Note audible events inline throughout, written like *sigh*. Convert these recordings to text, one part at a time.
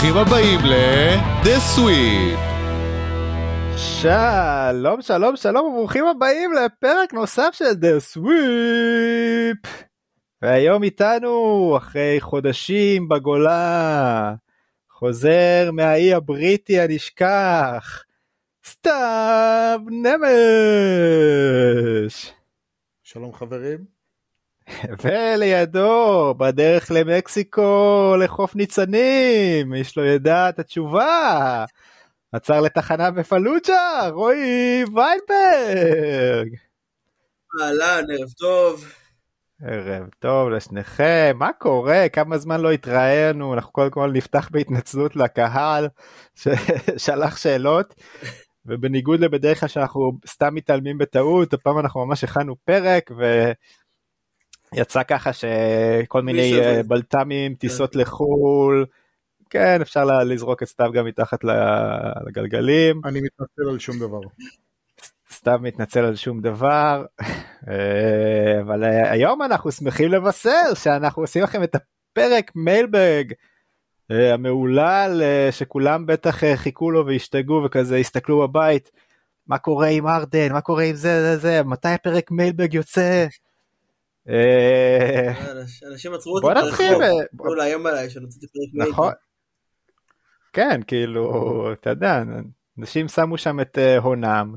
ברוכים הבאים ל-The Sweep. שלום שלום שלום וברוכים הבאים לפרק נוסף של The Sweep. והיום איתנו אחרי חודשים בגולה חוזר מהאי הבריטי הנשכח סתיו נמש. שלום חברים. *laughs* ולידו בדרך למקסיקו לחוף ניצנים. יש לו ידע את התשובה. עצר לתחנה בפלוג'ה רועי ויינברג. אהלן ערב טוב. ערב טוב לשניכם. מה קורה? כמה זמן לא התראינו? אנחנו קודם כל נפתח בהתנצלות לקהל ששלח שאלות. ובניגוד לבדרך כלל שאנחנו סתם מתעלמים בטעות הפעם אנחנו ממש הכנו פרק ו... יצא ככה שכל מיני אה, בלת"מים, כן. טיסות לחו"ל, כן, אפשר לזרוק את סתיו גם מתחת לגלגלים. אני מתנצל על שום דבר. סתיו מתנצל על שום דבר, אה, אבל אה, היום אנחנו שמחים לבשר שאנחנו עושים לכם את הפרק מיילבג המהולל שכולם בטח חיכו לו והשתגעו וכזה הסתכלו בבית, מה קורה עם ארדן, מה קורה עם זה זה זה, מתי הפרק מיילבג יוצא? אה, אנשים עצרו אותי ברחוב, אמרו לי איים עליי רוצה פרק נכון. כן, כאילו, אתה יודע, אנשים שמו שם את אה, הונם,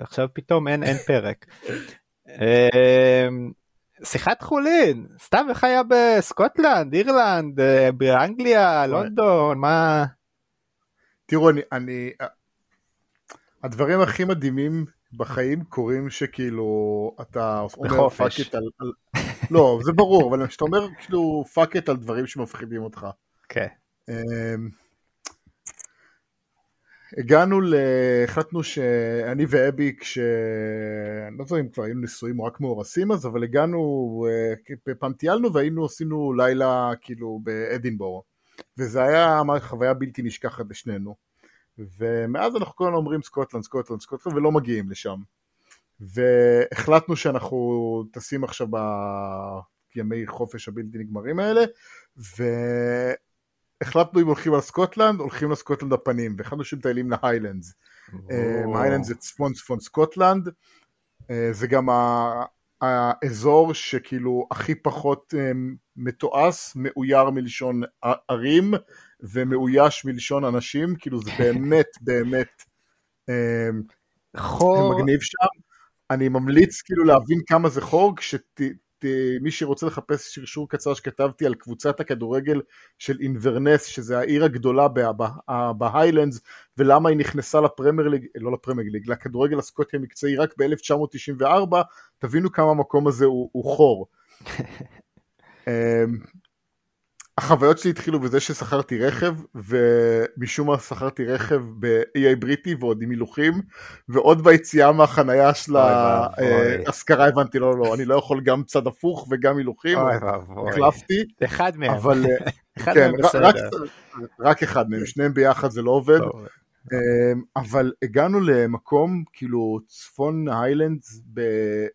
עכשיו פתאום אין, אין פרק. *laughs* אה, שיחת חולין, סתם איך היה בסקוטלנד, אירלנד, באנגליה, לונדון, מה... תראו, אני, אני, הדברים הכי מדהימים בחיים קורים שכאילו אתה אומר fuck it all. לא זה ברור אבל כשאתה אומר כאילו fuck it all דברים שמפחידים אותך. כן. Okay. הגענו ל... החלטנו שאני ואבי כש... אני לא יודע אם כבר היינו נשואים או רק מאורסים אז אבל הגענו אה, פעם טיילנו והיינו עשינו לילה כאילו באדינבורו וזה היה חוויה בלתי נשכחת לשנינו. ומאז אנחנו כל הזמן אומרים סקוטלנד, סקוטלנד, סקוטלנד, ולא מגיעים לשם. והחלטנו שאנחנו טסים עכשיו בימי חופש הבלתי נגמרים האלה, והחלטנו אם הולכים על סקוטלנד, הולכים לסקוטלנד הפעם, והחלטנו שמטיילים ל Highlands. Highlands זה צפון צפון סקוטלנד, אה, זה גם האזור שכאילו הכי פחות אה, מתועש, מעויר מלשון ערים, ומאויש מלשון אנשים, כאילו זה באמת *laughs* באמת אה, חור. מגניב שם. אני ממליץ כאילו להבין כמה זה חור, כשמי שרוצה לחפש שרשור קצר שכתבתי על קבוצת הכדורגל של אינברנס, שזה העיר הגדולה בהיילנדס, ולמה היא נכנסה לפרמייר ליג, לא לפרמייר ליג, לכדורגל הסקוטי המקצועי רק ב-1994, תבינו כמה המקום הזה הוא, הוא חור. *laughs* החוויות שלי התחילו בזה ששכרתי רכב, ומשום מה שכרתי רכב ב-EA בריטי ועוד עם הילוכים, ועוד ביציאה מהחנייה של ההשכרה הבנתי, לא, לא, אני לא יכול גם צד הפוך וגם הילוכים, החלפתי. אחד מהם. אבל, *laughs* אחד כן, מהם בסדר. רק, רק אחד מהם, שניהם ביחד זה לא עובד. אמ, אבל הגענו למקום, כאילו, צפון היילנד,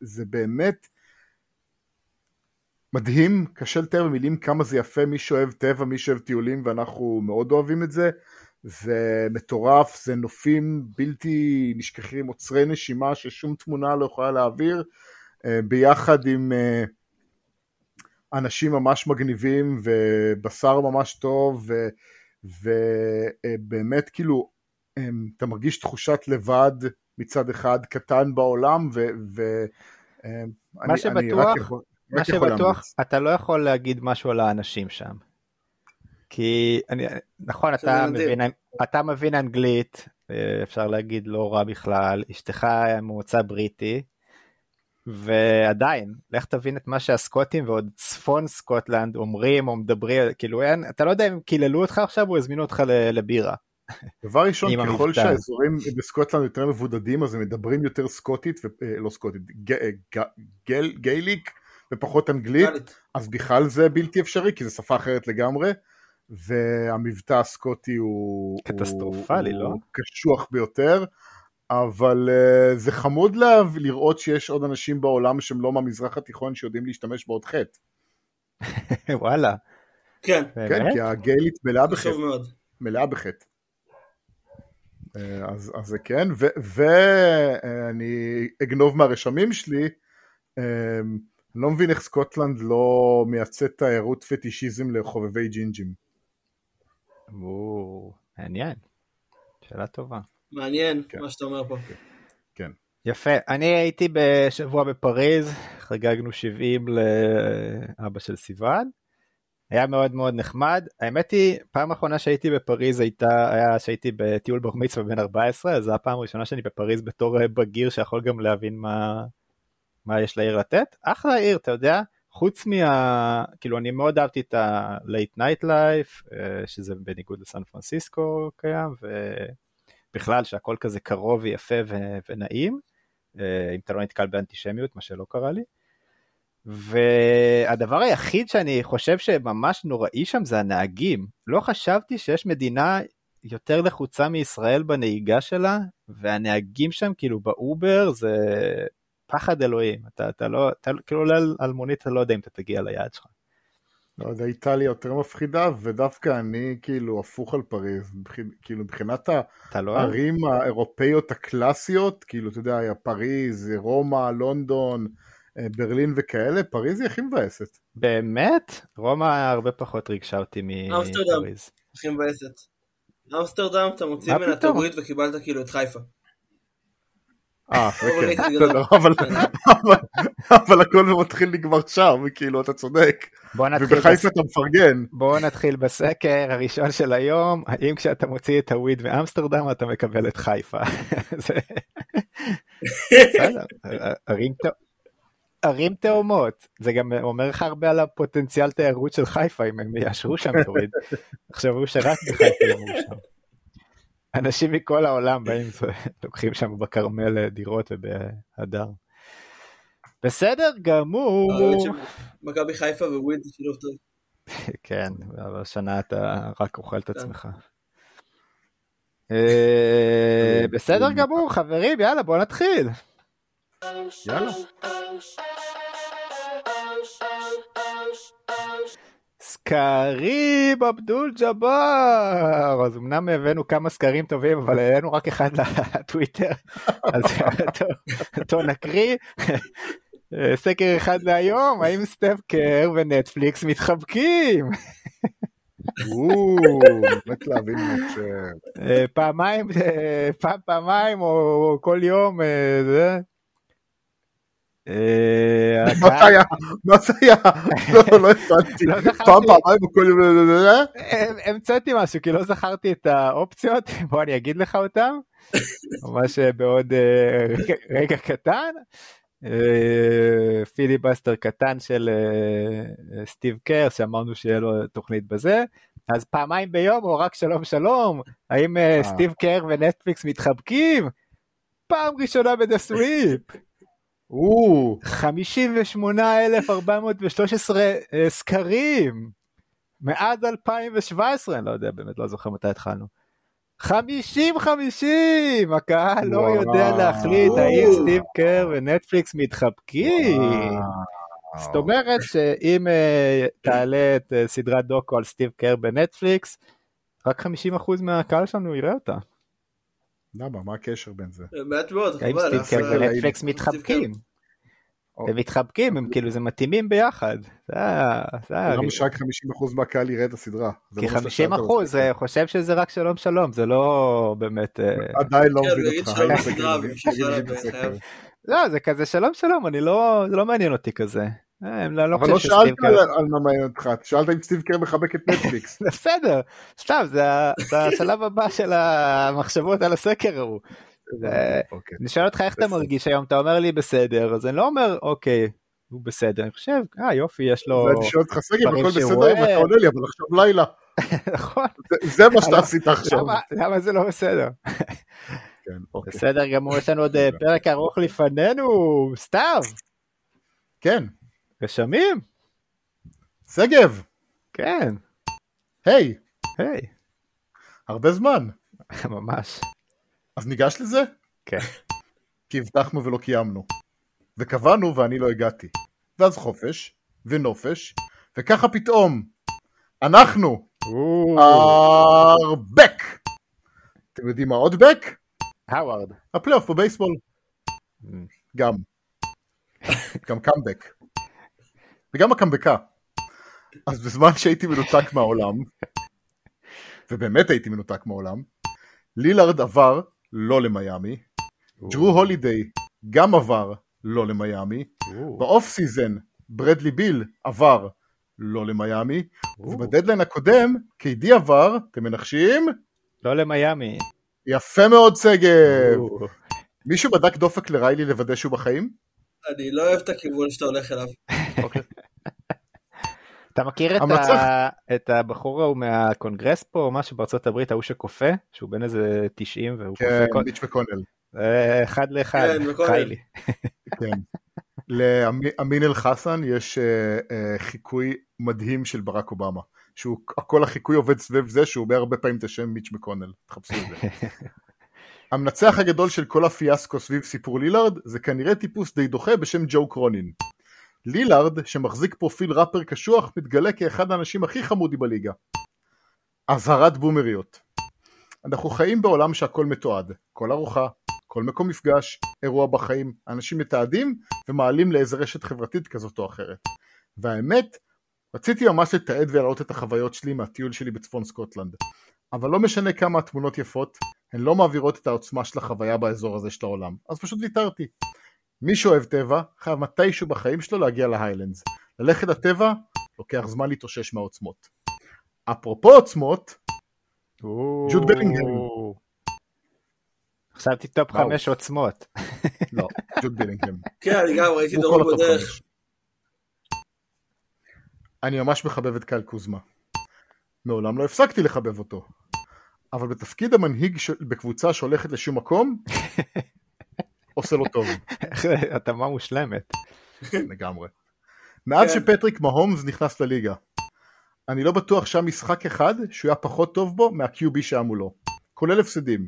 זה באמת, מדהים, קשה לתאר במילים כמה זה יפה, מי שאוהב טבע, מי שאוהב טיולים, ואנחנו מאוד אוהבים את זה. זה מטורף, זה נופים בלתי נשכחים, עוצרי נשימה ששום תמונה לא יכולה להעביר, אה, ביחד עם אה, אנשים ממש מגניבים ובשר ממש טוב, ובאמת כאילו, אתה מרגיש תחושת לבד מצד אחד קטן בעולם, ו... ו מה שבטוח, מה שבטוח, אתה לא יכול להגיד משהו על האנשים שם. כי אני, נכון, אתה מבין, אתה מבין אנגלית, אה, אפשר להגיד לא רע בכלל, אשתך ממוצא בריטי, ועדיין, לך תבין את מה שהסקוטים ועוד צפון סקוטלנד אומרים או מדברים, כאילו אין, אתה לא יודע אם קיללו אותך עכשיו או הזמינו אותך לבירה. דבר ראשון, *laughs* ככל שהאזורים בסקוטלנד יותר מבודדים אז הם מדברים יותר סקוטית. אה, לא סקוטית, גייליק, ופחות אנגלית, אז בכלל זה בלתי אפשרי, כי זו שפה אחרת לגמרי, והמבטא הסקוטי הוא... קטסטרופלי, הוא, לא? הוא קשוח ביותר, אבל uh, זה חמוד לה, לראות שיש עוד אנשים בעולם שהם לא מהמזרח התיכון שיודעים להשתמש בעוד חטא. *laughs* וואלה. כן. כן, כי הגלית מלאה בחטא. מלאה בחטא. אה, אז, אז זה כן, ואני אגנוב מהרשמים שלי, אה, אני לא מבין איך סקוטלנד לא מייצאת תיירות פטישיזם לחובבי ג'ינג'ים. או, מעניין. שאלה טובה. מעניין כן. מה שאתה אומר פה. כן. יפה. אני הייתי בשבוע בפריז, חגגנו 70 לאבא של סיוון. היה מאוד מאוד נחמד. האמת היא, פעם אחרונה שהייתי בפריז הייתה, היה שהייתי בטיול בר מצווה בן 14, אז זו הפעם הראשונה שאני בפריז בתור אה, בגיר שיכול גם להבין מה, מה יש לעיר לתת. אחלה עיר, אתה יודע, חוץ מה... כאילו, אני מאוד אהבתי את ה-late night life, אה, שזה בניגוד לסן פרנסיסקו קיים, ובכלל שהכל כזה קרוב ויפה ו- ונעים, אה, אם אתה לא נתקל באנטישמיות, מה שלא קרה לי. והדבר היחיד שאני חושב שממש נוראי שם זה הנהגים. לא חשבתי שיש מדינה יותר לחוצה מישראל בנהיגה שלה, והנהגים שם כאילו באובר זה פחד אלוהים. אתה, אתה לא, אתה כאילו עולה על, מונית, אתה לא יודע אם אתה תגיע ליעד שלך. לא יודע, איטליה יותר מפחידה, ודווקא אני כאילו הפוך על פריז, כאילו מבחינת לא... אוהב? הערים האירופאיות הקלאסיות, כאילו אתה יודע, היה פריז, רומא, לונדון, אה, ברלין וכאלה, פריז היא הכי מבאסת. באמת? רומא הרבה פחות ריגשה אותי אמסטרדם. מפריז. הכי מבאסת. אמסטרדם, אתה מוציא ממנה את? הברית וקיבלת כאילו את חיפה. אה, *laughs* *laughs* אבל *laughs* כן, הכל מתחיל לגמר שם, כאילו, אתה צודק. בוא נתחיל, ובחיפה בס... אתה מפרגן. בוא נתחיל בסקר הראשון של היום, האם כשאתה מוציא את הוויד מאמסטרדם אתה מקבל את חיפה? ערים תאומות, זה גם אומר לך הרבה על הפוטנציאל תיירות של חיפה, אם הם יאשרו שם את הוויד. תחשבו שרק בחיפה יאמרו שם. אנשים מכל העולם באים, לוקחים שם בכרמל אה, דירות ובהדר. בסדר גמור. שמכבי חיפה ווויד זה שילוב טוב. כן, אבל השנה אתה רק אוכל את עצמך. אה, בסדר גמור, חברים, יאללה, בוא נתחיל. יאללה. סקרים אבדול ג'אבר. אז אמנם הבאנו כמה סקרים טובים, אבל העלינו רק אחד *laughs* לטוויטר. אז *laughs* אותו- נקריא. סקר אחד להיום, האם סטף קר ונטפליקס מתחבקים? להבין ש... אה, פעמיים, אה, פעם פעמיים או כל יום, אה, זה. אה, מה זה היה? מה זה היה? לא, לא הבנתי. לא. פעם, פעמיים בכל יום... אה, המצאתי משהו כי לא זכרתי את האופציות, *laughs* בוא אני אגיד לך אותם, ממש אה, בעוד אה, רגע- קטן. אה, פיליבסטר קטן של אה, סטיב קר שאמרנו שיהיה לו תוכנית בזה אז פעמיים ביום או רק שלום שלום האם אה, אה. סטיב קר ונטפליקס מתחבקים פעם ראשונה בדה סוויפ או, 58,413 אה, סקרים מאז 2017, אני לא יודע, באמת לא זוכר מתי התחלנו. 50-50, הקהל לא. יודע להחליט האם סטיב קר ונטפליקס מתחבקים. זאת אומרת שאם אה, תעלה את אה, סדרת דוקו על סטיב קר בנטפליקס, רק 50% מהקהל שלנו יראה אותה. למה? מה הקשר בין זה? מעט מאוד, האם חבל. סטיב אז, קר אה, ונטפליקס מתחבקים? או. הם מתחבקים, הם כאילו, זה מתאימים ביחד. זה ה... זה ה- למה שרק 50% מהקהל יראה את הסדרה? כי לא מה 50 ששאלת אחוז, אותי. אה, חושב שזה רק שלום שלום, זה לא באמת... אה, עדיין לא כן, מבין אותך. בחייו. לא, זה כזה שלום שלום, אני לא, זה לא מעניין אותי כזה. לא אבל לא שאלת על מה מעניין אותך, שאלת אם סטיב קר מחבק את נטפליקס. *laughs* בסדר, סתם, זה השלב הבא של המחשבות על הסקר ההוא. אוקיי. אני שואל אותך איך אתה מרגיש היום, אתה אומר לי בסדר, אז אני לא אומר, אוקיי, הוא בסדר, אני חושב, אה יופי, יש לו... אני שואל אותך סגל, הכל בסדר. ואתה עונה לי, אבל עכשיו לילה. *laughs* נכון, זה- מה שאתה עשית עכשיו. למה- למה זה לא בסדר? כן, *laughs* אוקיי. בסדר גמור, יש לנו עוד אה, פרק ארוך לפנינו, סתיו, כן, רשמים? שגב, כן, היי, היי, הרבה זמן. *laughs* ממש. אז ניגש לזה? כן. *laughs* כי הבטחנו ולא קיימנו. וקבענו ואני לא הגעתי. ואז חופש, ונופש, וככה פתאום. אנחנו, ארבק. אתם יודעים מה עוד בק? האווארד. הפלייאוף בבייסבול. Mm. גם. *laughs* גם קאמבק. וגם הקאמבקה. אז בזמן שהייתי מנותק מהעולם, ובאמת הייתי מנותק מהעולם, לילארד עבר לא למיאמי, ג'רו הולידיי גם עבר לא למיאמי, ב off season ברדלי ביל עבר לא למיאמי, ובדדליין הקודם קידי עבר, אתם מנחשים? לא למיאמי. יפה מאוד שגב. מישהו בדק דופק לריילי לוודא שהוא בחיים? אני לא אוהב את הכיוון שאתה הולך אליו. אתה מכיר את, ה... את הבחור ההוא מהקונגרס פה, או משהו בארצות הברית, ההוא שקופא, שהוא בן איזה 90 והוא כן, כל... כן, מיץ' מקונל. אחד לאחד, כן, חיילי. כן. לאמין אל חסן יש uh, uh, חיקוי מדהים של ברק אובמה, שהוא, כל החיקוי עובד סביב זה שהוא אומר הרבה פעמים את השם מיץ' מקונל, תחפשו את זה. *laughs* המנצח הגדול של כל הפיאסקו סביב סיפור לילארד זה כנראה טיפוס די דוחה בשם ג'ו קרונין. לילארד, שמחזיק פרופיל ראפר קשוח, מתגלה כאחד האנשים הכי חמודים בליגה. אזהרת בומריות. אנחנו חיים בעולם שהכל מתועד, כל ארוחה, כל מקום מפגש, אירוע בחיים, אנשים מתעדים ומעלים לאיזה רשת חברתית כזאת או אחרת. והאמת, רציתי ממש לתעד ולהראות את החוויות שלי מהטיול שלי בצפון סקוטלנד. אבל לא משנה כמה התמונות יפות, הן לא מעבירות את העוצמה של החוויה באזור הזה של העולם, אז פשוט ויתרתי. מי שאוהב טבע, חייב מתישהו בחיים שלו להגיע להיילנדס. ללכת לטבע, לוקח זמן להתאושש מהעוצמות. אפרופו עוצמות, ג'וד בלינגהם. חשבתי top חמש עוצמות. לא, ג'וד בלינגהם. כן, אני גם ראיתי דורון בדרך. אני ממש מחבב את קייל קוזמה. מעולם לא הפסקתי לחבב אותו. אבל בתפקיד המנהיג בקבוצה שהולכת לשום מקום, עושה לו טוב. *laughs* התאמה מושלמת. לגמרי. מאז כן. שפטריק מהומס נכנס לליגה, אני לא בטוח שהיה משחק אחד שהוא היה פחות טוב בו מה-QB שהיה מולו, כולל הפסדים,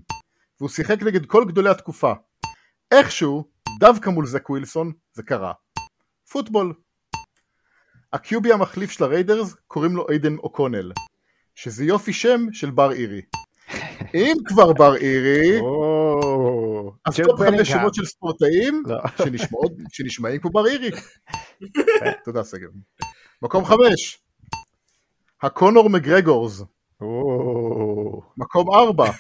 והוא שיחק נגד כל גדולי התקופה. איכשהו, דווקא מול זק ווילסון, זה קרה. פוטבול. ה-QB המחליף של הריידרס קוראים לו איידן אוקונל, שזה יופי שם של בר אירי. *laughs* אם כבר בר אירי, אז טוב חמש שמות של ספורטאים לא. *laughs* שנשמעים כמו בר אירי. תודה סגר. מקום חמש, הקונור מגרגורס. מקום ארבע,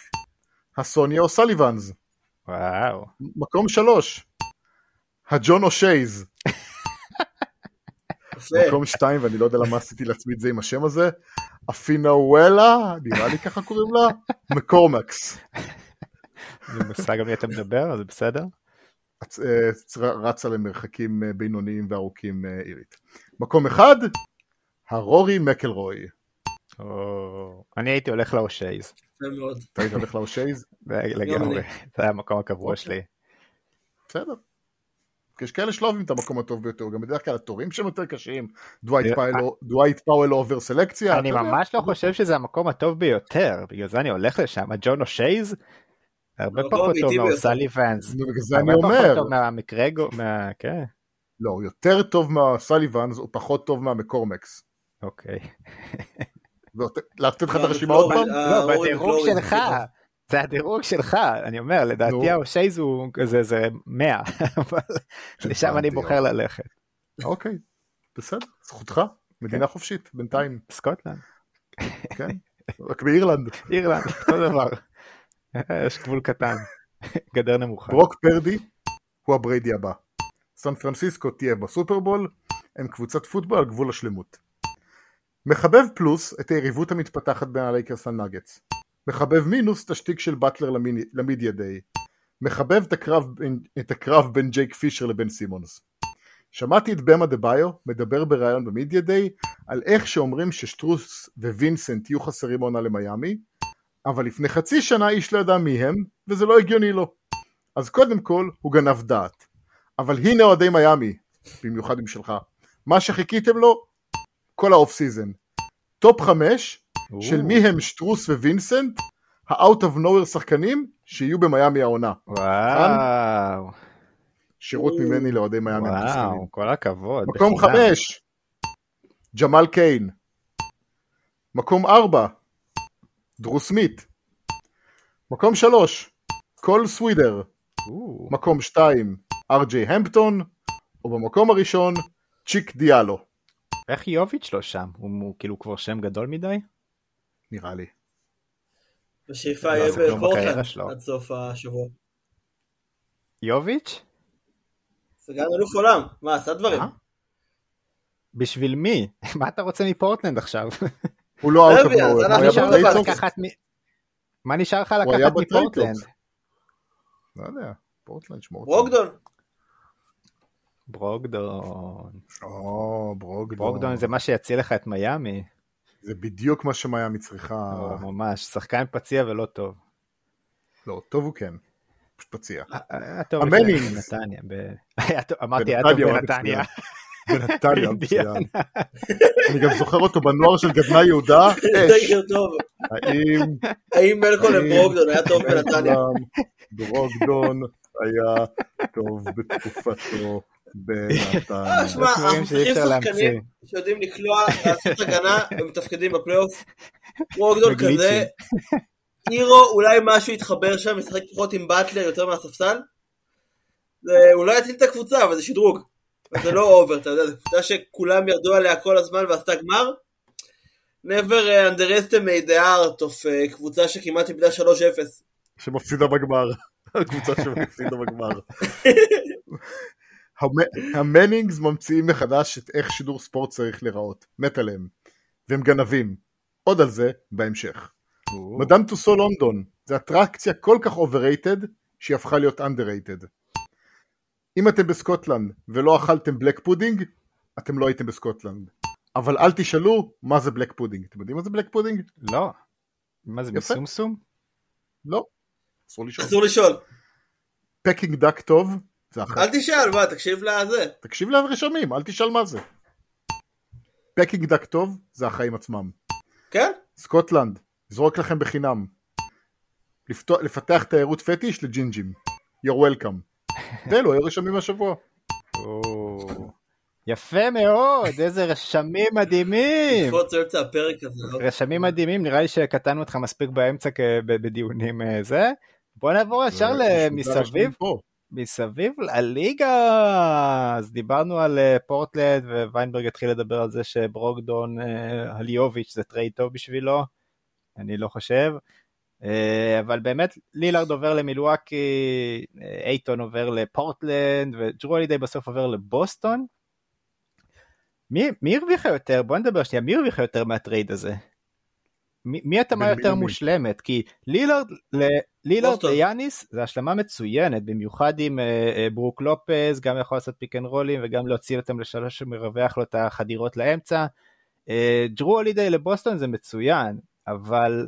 הסוניה אוסליבנס. וואו. מקום שלוש, הג'ון אושייז. מקום שתיים, ואני לא יודע למה עשיתי לעצמי את זה עם השם הזה, אפינאוולה, נראה לי ככה קוראים לה, מקורמקס. אני מושג על מי אתה מדבר, זה בסדר? אה, רצה למרחקים אה, בינוניים וארוכים אה, עירית. מקום אחד, הרורי מקלרוי. אני הייתי הולך לאושייז. אתה היית הולך לאושייז? *laughs* לגמרי, זה היה המקום הקבוע אוקיי. שלי. בסדר. יש כאלה שלא אוהבים את המקום הטוב ביותר, גם בדרך כלל התורים שהם יותר קשים, דווייט פאוול אובר סלקציה. אני ממש לא חושב שזה המקום הטוב ביותר, בגלל זה אני הולך לשם, ג'ון אושייז, הרבה פחות טוב מהאוסלי ואנס. בגלל זה אני אומר. הרבה פחות טוב מהמקרגו, כן. לא, הוא יותר טוב מהסלי ואנס, הוא פחות טוב מהמקורמקס. אוקיי. לתת לך את הרשימה עוד פעם? לא, בדירוג שלך. זה הדירוג שלך, אני אומר, לדעתי האושייז הוא כזה זה 100, *laughs* אבל לשם אני בוחר ללכת. אוקיי, בסדר, זכותך, מדינה חופשית, בינתיים. סקוטלנד. כן, רק באירלנד. אירלנד, אותו דבר. *laughs* *laughs* יש גבול קטן, *laughs* גדר נמוכה. ברוק פרדי הוא הבריידי הבא. סן פרנסיסקו תהיה בסופרבול, הם קבוצת פוטבול על גבול השלמות. מחבב פלוס את היריבות המתפתחת בין הלייקרס לנאגטס. מחבב מינוס את השטיק של באטלר ל media day. מחבב את הקרב, את הקרב בין ג'ייק פישר לבין סימונס. שמעתי את באם אדבאיו מדבר בריאיון ב media day על איך שאומרים ששטרוס ווינסנט יהיו חסרים עונה למיאמי, אבל לפני חצי שנה איש לא ידע מי הם, וזה לא הגיוני לו. אז קודם כל, הוא גנב דעת. אבל הנה אוהדי מיאמי, במיוחד עם שלך. מה שחיכיתם לו, כל ה off season. top חמש, של מי הם שטרוס ווינסנט, ה-out of nowhere שחקנים שיהיו במיאמי העונה. וואו. שירות ממני לאוהדי מיאמי. וואו, כל הכבוד. מקום חמש, ג'מאל קיין. מקום 4, דרו סמית. מקום 3, קול סווידר. או, מקום 2, אר.ג'יי המפטון. ובמקום הראשון, צ'יק דיאלו. איך יוביץ' לא שם? הוא הוא כאילו כבר שם גדול מדי? נראה לי. בשאיפה לא, יהיה בפורטלנד. עד סוף השבוע. יוביץ'? סגן אלוף עולם, מה, עשה דברים? אה? בשביל מי? *laughs* מה אתה רוצה מפורטלנד עכשיו? *laughs* הוא לא לא אאוט אוף לא מ- מה נשאר לך לקחת. מפורטלנד? לא יודע, פורטלנד שמור. ברוקדון. ברוקדון. או, ברוקדון. ברוקדון זה מה שיציל לך את מיאמי. זה בדיוק מה שמיאמי צריכה. או, ממש, שחקן פציע ולא טוב. לא, טוב הוא כן. פשוט פציע. המנינגס. בנתניה. ב- *laughs* היה טוב- אמרתי היה בנתניה טוב היה בנתניה. *laughs* מצוין. אני גם זוכר אותו בנוער של גדנה יהודה. *laughs* האם... האם מלקול לברוקדון היה טוב בנתניה? *laughs* ברוקדון היה טוב בתקופתו בנתניה. אה, שמע, אנחנו צריכים שחקנים. שיודעים לקלוע, לעשות הגנה ומתפקדים בפלייאוף. וגליצ'ים. כזה. הירו, אולי משהו יתחבר שם, ישחק פחות עם באטלר יותר מהספסל. זה- הוא לא יציל את הקבוצה, אבל זה שדרוג. זה לא over, אתה יודע, זו קבוצה שכולם ירדו עליה כל הזמן ועשתה גמר. never uh, underestimate the art of uh, קבוצה שכמעט איבדה 3-0. שמפסידה בגמר. *laughs* הקבוצה שמפסידה בגמר. *laughs* המ- המנינגס ממציאים מחדש את איך שידור ספורט צריך להיראות. מת עליהם. והם גנבים. עוד על זה בהמשך. מדאם טוסו לונדון זה אטרקציה כל כך overrated שהיא הפכה להיות underrated. אם אתם בסקוטלנד ולא אכלתם black pudding, אתם לא הייתם בסקוטלנד. אבל אל תשאלו מה זה black pudding. אתם יודעים מה זה black pudding? לא. מה זה. מסומסום? לא. אסור לשאול. אסור לשאול. Peking duck טוב, זה אחת. אל תשאל, מה, תקשיב לזה. תקשיב לרשמים, אל תשאל מה זה. Peking duck טוב, זה החיים עצמם. כן? סקוטלנד, זרוק לכם בחינם. לפתוח, לפתח תיירות פטיש לג'ינג'ים. You're welcome. *laughs* ואלו היו רשמים השבוע. יפה מאוד, איזה רשמים מדהימים. לקפוץ אמצע הפרק הזה. לא? רשמים מדהימים, נראה לי שקטענו אותך מספיק באמצע בדיונים אה, זה. בוא נעבור ישר זה- מסביב, פה. מסביב לליגה. אז דיברנו על אה, פורטלנד וויינברג התחיל לדבר על זה שברוגדון, אה, על יוביץ' זה trade טוב בשבילו. אני לא חושב. אה, אבל באמת לילארד עובר למילואקי, אה, אייטון עובר לפורטלנד וג'רו הולידיי בסוף עובר לבוסטון. מי, מי הרוויחה יותר? בוא נדבר שנייה, מי הרוויחה יותר מה trade הזה? מי, מי התאמה מי יותר למי? מושלמת? כי לילארד, ל, לילארד. ליאניס זה השלמה מצוינת, במיוחד עם אה, אה, ברוק לופז, גם יכול לעשות pick and roll ים וגם להוציא אותם לשלוש שמרווח לו את החדירות לאמצע. אה, ג'רו הולידיי לבוסטון זה מצוין, אבל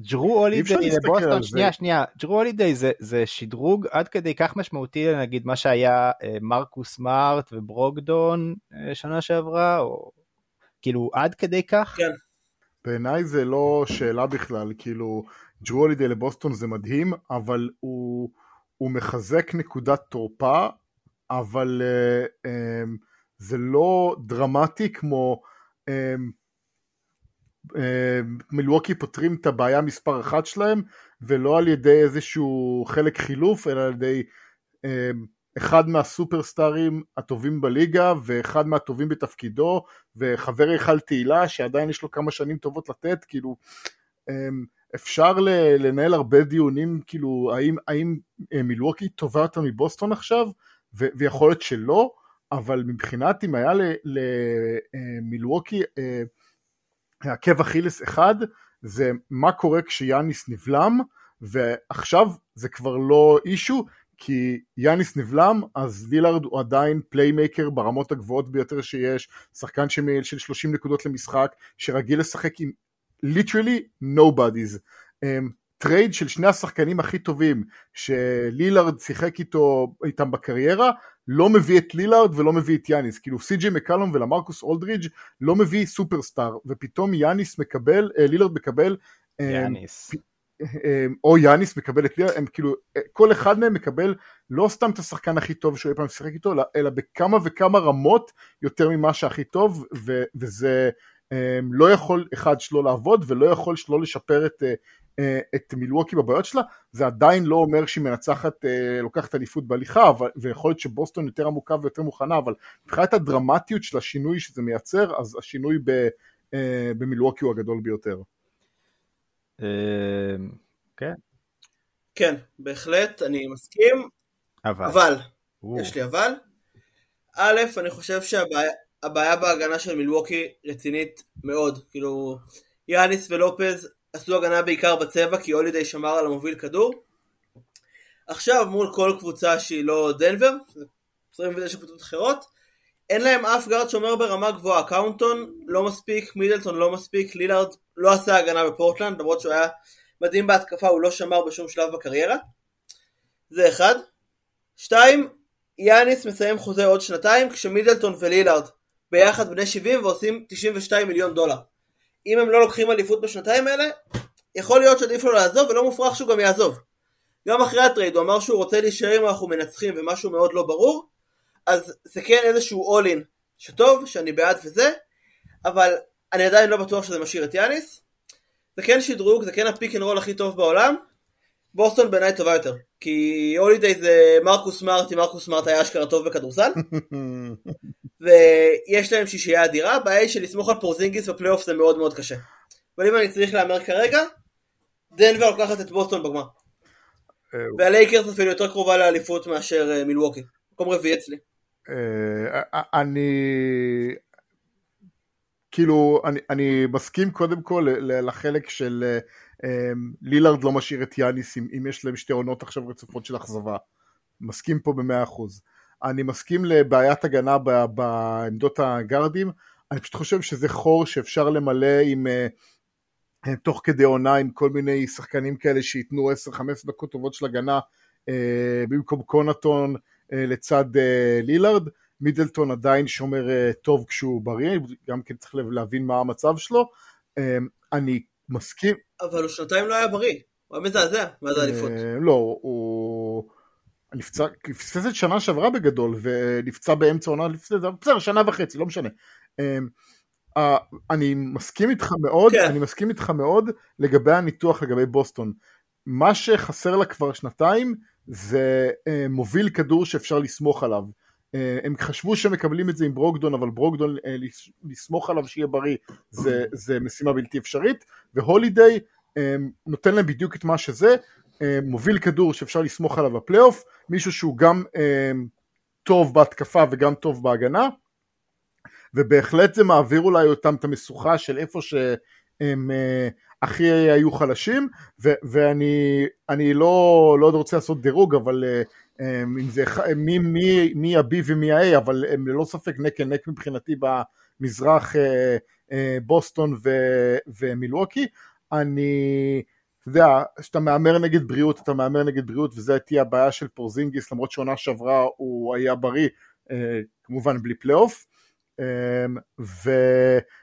ג'רו הולידיי לבוסטון. שנייה שנייה, ג'רו הולידיי זה, זה שדרוג עד כדי כך משמעותי נגיד מה שהיה אה, מרקוס סמארט וברוגדון אה, שנה שעברה, או כאילו עד כדי כך? כן. בעיניי זה לא שאלה בכלל, כאילו, ג'רו הולידי לבוסטון זה מדהים, אבל הוא, הוא מחזק נקודת תורפה, אבל uh, um, זה לא דרמטי כמו um, מילווקי פותרים את הבעיה מספר אחת שלהם, ולא על ידי איזשהו חלק חילוף, אלא על ידי um, אחד מהסופרסטארים הטובים בליגה, ואחד מהטובים בתפקידו, וחבר היכל תהילה שעדיין יש לו כמה שנים טובות לתת, כאילו אמ, אפשר ל- לנהל הרבה דיונים, כאילו האם, האם אה, מילווקי טובה יותר מבוסטון עכשיו, ו- ויכול להיות שלא, אבל מבחינת אם היה למילווקי עקב אכילס אחד, זה מה קורה כשיאניס נבלם, ועכשיו זה כבר לא אישו, כי יאניס נבלם, אז לילארד הוא עדיין playmaker ברמות הגבוהות ביותר שיש, שחקן שמ- של 30 נקודות למשחק, שרגיל לשחק עם literally nobodies. טרייד של שני השחקנים הכי טובים שלילארד שיחק איתו, איתם בקריירה, לא מביא את לילארד ולא מביא את יאניס. כאילו סי.ג'י מקלום ולמרקוס אולדרידג' לא מביא סופרסטאר, ופתאום יאניס מקבל, אה, לילארד מקבל אה, יאניס. אה, או יאניס מקבל את לילארד, הם כאילו, אה, כל אחד מהם מקבל לא סתם את השחקן הכי טוב שהוא אי פעם שיחק איתו, אלא- אלא בכמה וכמה רמות יותר ממה שהכי טוב, ו- וזה לא יכול אחד שלא לעבוד ולא יכול שלא לשפר את, את מילווקי בבעיות שלה, זה עדיין לא אומר שהיא מנצחת, לוקחת אליפות בהליכה, אבל, ויכול להיות שבוסטון יותר עמוקה ויותר מוכנה, אבל מבחינת הדרמטיות של השינוי שזה מייצר, אז השינוי ב, במילווקי הוא הגדול ביותר. כן. כן, בהחלט, אני מסכים. אבל. אבל. יש לי אבל. א', אני חושב שהבעיה בהגנה של מילווקי רצינית מאוד. כאילו, יאניס ולופז עשו הגנה בעיקר בצבע, כי הולידי שמר על המוביל כדור. עכשיו, מול כל קבוצה שהיא לא דנבר, 29 קבוצות אחרות, אין להם אף גארד שומר ברמה גבוהה. קונוטון לא מספיק, מידלטון לא מספיק, לילארד לא עשה הגנה בפורטלנד, למרות שהוא היה מדהים בהתקפה, הוא לא שמר בשום שלב בקריירה. זה אחד. שתיים, יאניס מסיים חוזה עוד שנתיים, כשמידלטון ולילארד ביחד בני 70 ועושים 92 מיליון דולר. אם הם לא לוקחים אליפות בשנתיים האלה, יכול להיות שעדיף לו לעזוב, ולא מופרך שהוא גם יעזוב. גם אחרי הטרייד הוא אמר שהוא רוצה להישאר אם אנחנו מנצחים ומשהו מאוד לא ברור, אז זה כן איזשהו in שטוב, שאני בעד וזה, אבל אני עדיין לא בטוח שזה משאיר את יאניס. זה כן שדרוג, זה כן ה pick and roll הכי טוב בעולם. בוסטון בעיניי טובה יותר. כי הולידיי זה מרקוס סמארט, אם מרקוס סמארט היה אשכרה טוב בכדורסל. *laughs* ויש להם שישייה אדירה, הבעיה היא שלסמוך על פורזינגיס בפלייאוף זה מאוד מאוד קשה. אבל אם אני צריך להמר כרגע, דנבר לוקחת את בוסטון בגמר. אה, והלייקרס אפילו יותר קרובה לאליפות מאשר אה, מילווקי. מקום רביעי אצלי. אה, אני, כאילו, אני, אני מסכים קודם כל לחלק של um, לילארד לא משאיר את יאניס אם, אם יש להם שתי עונות עכשיו רצופות של אכזבה. מסכים פה במאה אחוז. אני מסכים לבעיית הגנה בעמדות הגארדים, אני פשוט חושב שזה חור שאפשר למלא עם, uh, תוך כדי עונה עם כל מיני שחקנים כאלה שייתנו 10-15 דקות טובות של הגנה uh, במקום קונטון uh, לצד uh, לילארד. מידלטון עדיין שומר uh, טוב כשהוא בריא, גם כן צריך להבין מה המצב שלו. Um, אני מסכים. אבל הוא שנתיים לא היה בריא, הוא היה מזעזע מאז uh, האליפות. לא, הוא נפצע, פספס את שנה שעברה בגדול, ונפצע באמצע עונה, בסדר, שנה וחצי, לא משנה. Uh, אני מסכים איתך מאוד, כן. אני מסכים איתך מאוד לגבי הניתוח לגבי בוסטון. מה שחסר לה כבר שנתיים זה uh, מוביל כדור שאפשר לסמוך עליו. אה, הם חשבו שהם מקבלים את זה עם ברוקדון, אבל ברוקדון, אה, לסמוך עליו שיהיה בריא, זה, זה משימה בלתי אפשרית, והולידיי אה, נותן להם בדיוק את מה שזה, מוביל כדור שאפשר לסמוך עליו בפלייאוף, מישהו שהוא גם טוב בהתקפה וגם טוב בהגנה, ובהחלט זה מעביר אולי אותם את המשוכה של איפה שהם הכי היו חלשים, ו- ואני לא, לא רוצה לעשות דירוג, אבל אם זה מי, מי, מי ה-B ומי ה-A, אבל הם ללא ספק נק נק מבחינתי במזרח אה, אה, בוסטון ו, ומילווקי. אני, יודע, כשאתה מהמר נגד בריאות, אתה מהמר נגד בריאות, וזו תהיה הבעיה של פורזינגיס, למרות שעונה שעברה הוא היה בריא, אה, כמובן בלי פלייאוף. אמ,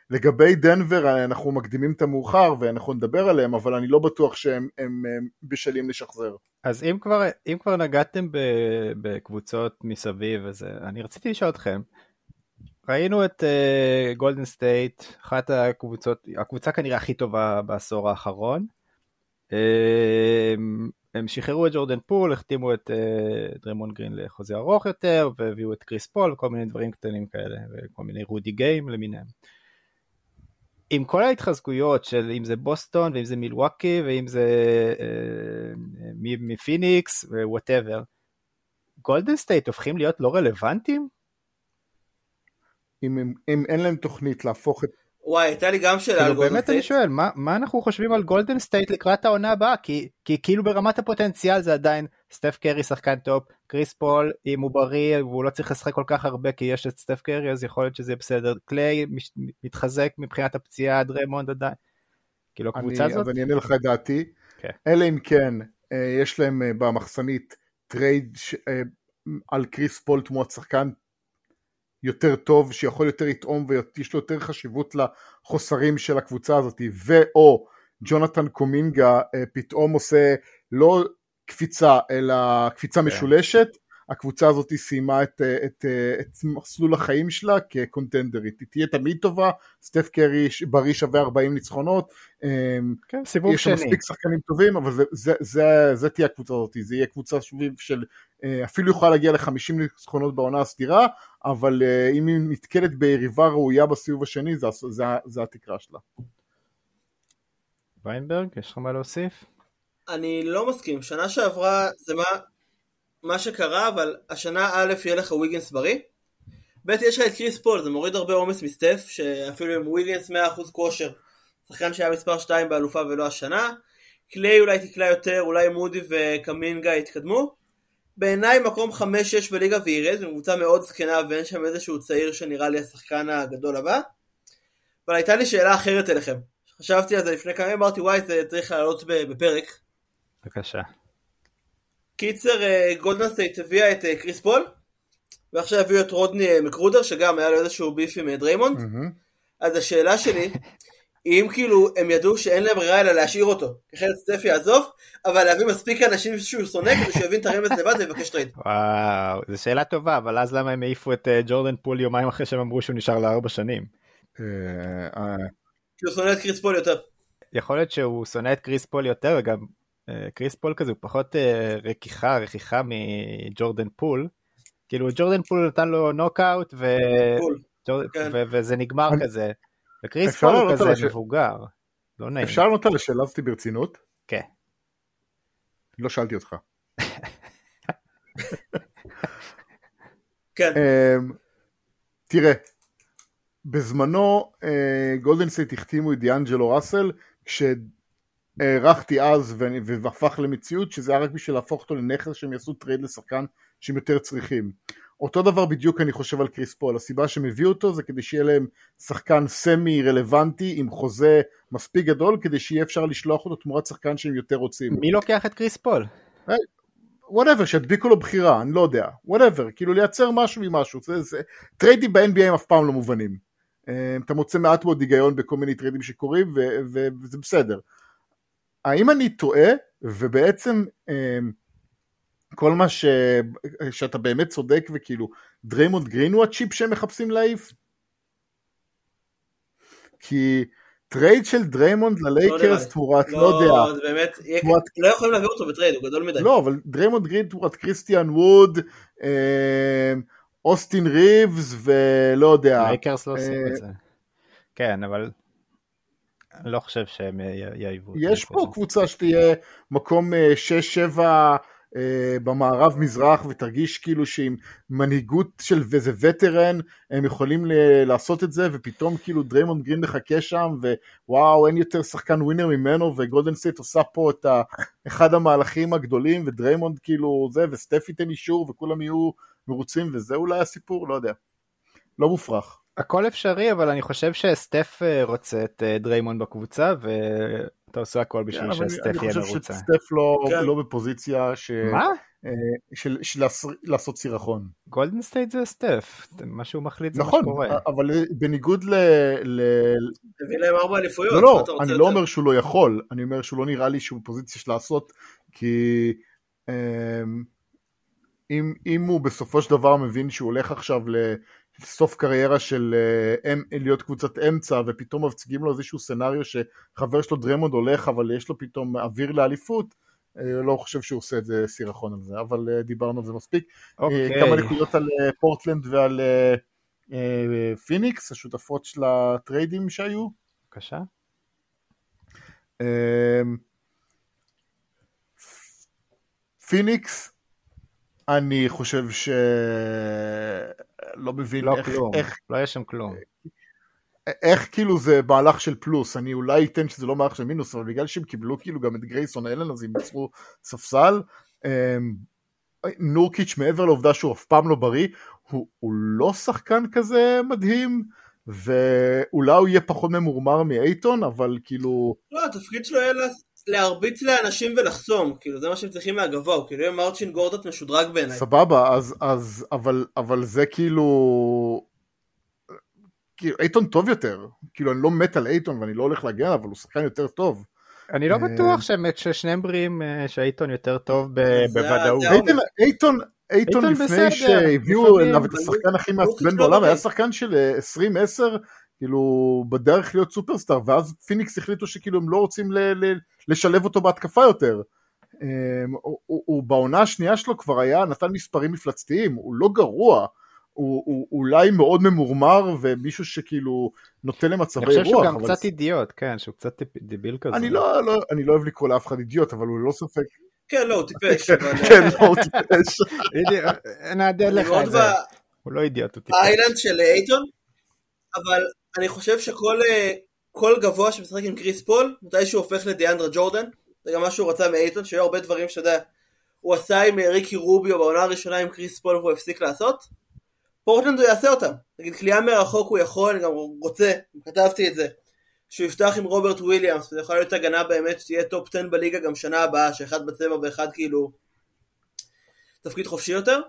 ולגבי דנבר אנחנו מקדימים את המאוחר ואנחנו נדבר עליהם אבל אני לא בטוח שהם הם, הם בשלים לשחזר. אז אם כבר, אם כבר נגעתם בקבוצות מסביב וזה, אני רציתי לשאול אתכם, ראינו את גולדן אה, סטייט, אחת הקבוצות, הקבוצה כנראה הכי טובה בעשור האחרון. אה, הם שחררו את ג'ורדן פול, החתימו את אה, דריימונד גרין לחוזה ארוך יותר, והביאו את קריס פול וכל מיני דברים קטנים כאלה, וכל מיני רודי גיים למיניהם. עם כל ההתחזקויות של אם זה בוסטון ואם זה מילווקי ואם זה אה, מפיניקס ו whatever, גולדן סטייט הופכים להיות לא רלוונטיים? אם, אם, אם אין להם תוכנית להפוך את וואי, הייתה לי גם שאלה על גולדן סטייט. באמת אני שואל, מה, מה אנחנו חושבים על גולדן סטייט לקראת העונה הבאה? כי, כי כאילו ברמת הפוטנציאל זה עדיין סטף קרי שחקן טופ, קריס פול, אם הוא בריא והוא לא צריך לשחק כל כך הרבה כי יש את סטף קרי אז יכול להיות שזה יהיה בסדר. קליי מתחזק מבחינת הפציעה, דריימונד עדיין. כאילו הקבוצה הזאת... אז אני אענה לך את דעתי. Okay. כן. אלא אם כן, אה, יש להם אה, במחסנית טרייד אה, על קריס פול תמורת שחקן יותר טוב, שיכול יותר לטעום ויש לו יותר חשיבות לחוסרים של הקבוצה הזאת, ואו ג'ונתן קומינגה אה, פתאום עושה לא קפיצה, אלא קפיצה כן. משולשת, הקבוצה הזאת סיימה את, אה, את, אה, את מסלול החיים שלה כקונטנדרית. היא תהיה תמיד טובה, סטף קרי בריא שווה 40 ניצחונות, כן, סיבוב יש שני. מספיק שחקנים טובים, אבל זה, זה, זה, זה תהיה הקבוצה הזאת, זה יהיה קבוצה של אפילו יכולה להגיע ל-50 ניצחונות בעונה הסדירה, אבל אם היא נתקלת ביריבה ראויה בסיבוב השני, זה, זה, זה התקרה שלה. ויינברג, יש לך מה להוסיף? אני לא מסכים, שנה שעברה זה מה, מה שקרה, אבל השנה א' יהיה לך וויגנס בריא, ב' יש לך את קריס פול, זה מוריד הרבה עומס מסטף, שאפילו עם וויגנס 100% כושר, שחקן שהיה מספר 2 באלופה ולא השנה, קליי אולי תקלע יותר, אולי מודי וקמינגה יתקדמו, בעיניי מקום 5-6 בליגה וירד, זו קבוצה מאוד זקנה ואין שם איזשהו צעיר שנראה לי השחקן הגדול הבא, אבל הייתה לי שאלה אחרת אליכם. חשבתי על זה לפני כמה ימים, אמרתי וואי זה צריך לעלות בפרק. בבקשה. קיצר, גולדן סטייט הביאה את אה, קריס פול, ועכשיו הביאו את רודני אה, מקגרודר, שגם היה לו איזשהו beef עם אה, דריימונד. אז השאלה שלי, אם כאילו הם ידעו שאין להם ברירה אלא להשאיר אותו, אחרת סטף יעזוב, אבל להביא מספיק אנשים שהוא שונא כדי שהוא יבין את הרמז לבד ויבקש טרייד. וואו, זו שאלה טובה, אבל אז למה הם העיפו את ג'ורדן פול יומיים אחרי שהם אמרו שהוא נשאר לארבע שנים? כי הוא שונא את קריס פול יותר. יכול להיות שהוא שונא את קריס פול יותר, וגם אה, קריס פול כזה הוא פחות אה, רכיכה, רכיכה מג'ורדן פול. כאילו ג'ורדן פול נתן לו נוקאוט ו... כן. ו... וזה נגמר אני... כזה. וקריס פול הוא כזה לש... מבוגר. לא נעים. אפשר לענות על השאלה הזאתי ברצינות? כן. לא שאלתי אותך. כן. אמ, תראה, בזמנו גולדן סטייט החתימו את דיאנג'לו ראסל כשהערכתי אז והפך למציאות שזה היה רק בשביל להפוך אותו לנכס שהם יעשו טרייד לשחקן שהם יותר צריכים. אותו דבר בדיוק אני חושב על קריס פול, הסיבה שהם הביאו אותו זה כדי שיהיה להם שחקן סמי רלוונטי עם חוזה מספיק גדול כדי שיהיה אפשר לשלוח אותו תמורת שחקן שהם יותר רוצים. מי לוקח את קריס פול? whatever, שידביקו לו בחירה, אני לא יודע, whatever, כאילו לייצר משהו ממשהו, זה, זה, טריידים ב-NBA הם אף פעם לא מובנים. אה, אתה מוצא מעט מאוד היגיון בכל מיני טריידים שקורים ו- ו- וזה בסדר. האם אני טועה ובעצם אה, כל מה ש... שאתה באמת צודק וכאילו דריימונד גרין הוא הצ'יפ שהם מחפשים להעיף? כי טרייד של דריימונד ללייקרס לא תמורת, לא, לא יודע. זה באמת, תמורת... לא יכולים להביא אותו בטרייד, הוא גדול מדי. לא, אבל דריימונד גרין תמורת קריסטיאן ווד, אה, אוסטין ריבס ולא יודע. לייקרס לא עושים את זה. כן, אבל אני לא חושב שהם יאיבו. יש פה קבוצה שתהיה מקום 6-7 אה, במערב מזרח ותרגיש כאילו שעם מנהיגות של איזה veteran הם יכולים לעשות את זה ופתאום כאילו דריימונד גרין מחכה שם ווואו אין יותר שחקן ווינר ממנו וגולדן סטייט עושה פה את אחד המהלכים הגדולים ודריימונד כאילו זה וסטף ייתן אישור וכולם יהיו מרוצים וזה אולי הסיפור, לא יודע. לא מופרך. הכל אפשרי, אבל אני חושב שסטף אה, רוצה את אה, דריימון בקבוצה, ואתה עושה הכל בשביל כן, שסטף יהיה מרוצה. אני חושב שסטף לא, כן. לא בפוזיציה ש... מה? אה, של, של לעשות סירחון. גולדן סטייט זה סטף, מה שהוא מחליט זה נכון, מה שקורה. נכון, אבל בניגוד ל... ל... תביא להם ארבע אליפויות. לא, לא, אני לא אומר שהוא לא יכול, אני אומר שהוא לא נראה לי שהוא בפוזיציה של לעשות, כי... אם, אם הוא בסופו של דבר מבין שהוא הולך עכשיו לסוף קריירה של אה, אם, להיות קבוצת אמצע ופתאום מציגים לו איזשהו scenario שחבר שלו דריימונד הולך אבל יש לו פתאום אוויר לאליפות אה, לא חושב שהוא עושה את זה סירחון על זה אבל אה, דיברנו על זה מספיק. אוקיי. כמה נקודות על פורטלנד ועל פיניקס השותפות של הטריידים שהיו. בבקשה. פיניקס אני חושב ש... לא מבין לא איך... כלום, איך, לא יש שם כלום. איך כאילו זה מהלך של פלוס, אני אולי אתן שזה לא מהלך של מינוס, אבל בגלל שהם קיבלו כאילו גם את גרייסון אלן, אז הם יצרו ספסל. אמ, נורקיץ' מעבר לעובדה שהוא אף פעם לא בריא, הוא, הוא לא שחקן כזה מדהים, ואולי הוא יהיה פחות ממורמר מאייטון, אבל כאילו... לא, התפקיד שלו היה להרביץ לאנשים ולחסום, כאילו זה מה שהם צריכים מהגבוה, הוא כאילו יהיה מרצ'ין גורדות משודרג בעיניי. סבבה, אז, אז, אבל, אבל זה כאילו... כאילו אייטון טוב יותר, כאילו אני לא מת על אייטון ואני לא הולך להגן, אבל הוא שחקן יותר טוב. אני לא בטוח ששניהם בריאים, אה, שאייטון יותר טוב בוודאות. אייטון, אייטון אייטון לפני בסדר, שהביאו. אליו את אבל השחקן הכי מעצבן בעולם. היה שחקן של אה, 20-10, כאילו בדרך להיות סופרסטאר, ואז פיניקס החליטו שכאילו הם לא רוצים ל- ל- לשלב אותו בהתקפה יותר. אמ, הוא- הוא הוא בעונה השנייה שלו כבר היה, נתן מספרים מפלצתיים, הוא לא גרוע. הוא, הוא אולי מאוד ממורמר ומישהו שכאילו נותן למצבי אני רוח. חושב שהוא גם אבל קצת אידיוט, כן, שהוא קצת דיביל כזה. אני לא, לא, אני לא אוהב לקרוא לאף אחד אידיוט, אבל הוא ללא ספק. כן, לא, הוא טיפש. *laughs* אה, כן, לא, הוא טיפש. *laughs* אעדן אני לך את זה. הוא לא אידיוט, הוא טיפש. ה island של אייטון, אבל אני חושב שכל אה, כל גבוה שמשחק עם קריס פול, מתי שהוא הופך לדיאנדרה ג'ורדן, זה גם מה שהוא רצה מאייטון, שהיו הרבה דברים שאתה יודע, הוא עשה עם אה, ריקי רוביו בעונה הראשונה עם קריס פול והוא הפסיק לעשות, פורטלנד הוא יעשה אותם. נגיד קליעה מרחוק הוא יכול, אני גם רוצה, כתבתי את זה, שהוא יפתח עם רוברט וויליאמס, וזה יכול להיות הגנה באמת שתהיה top 10 בליגה גם שנה הבאה, שאחד בצבע ואחד כאילו תפקיד חופשי יותר.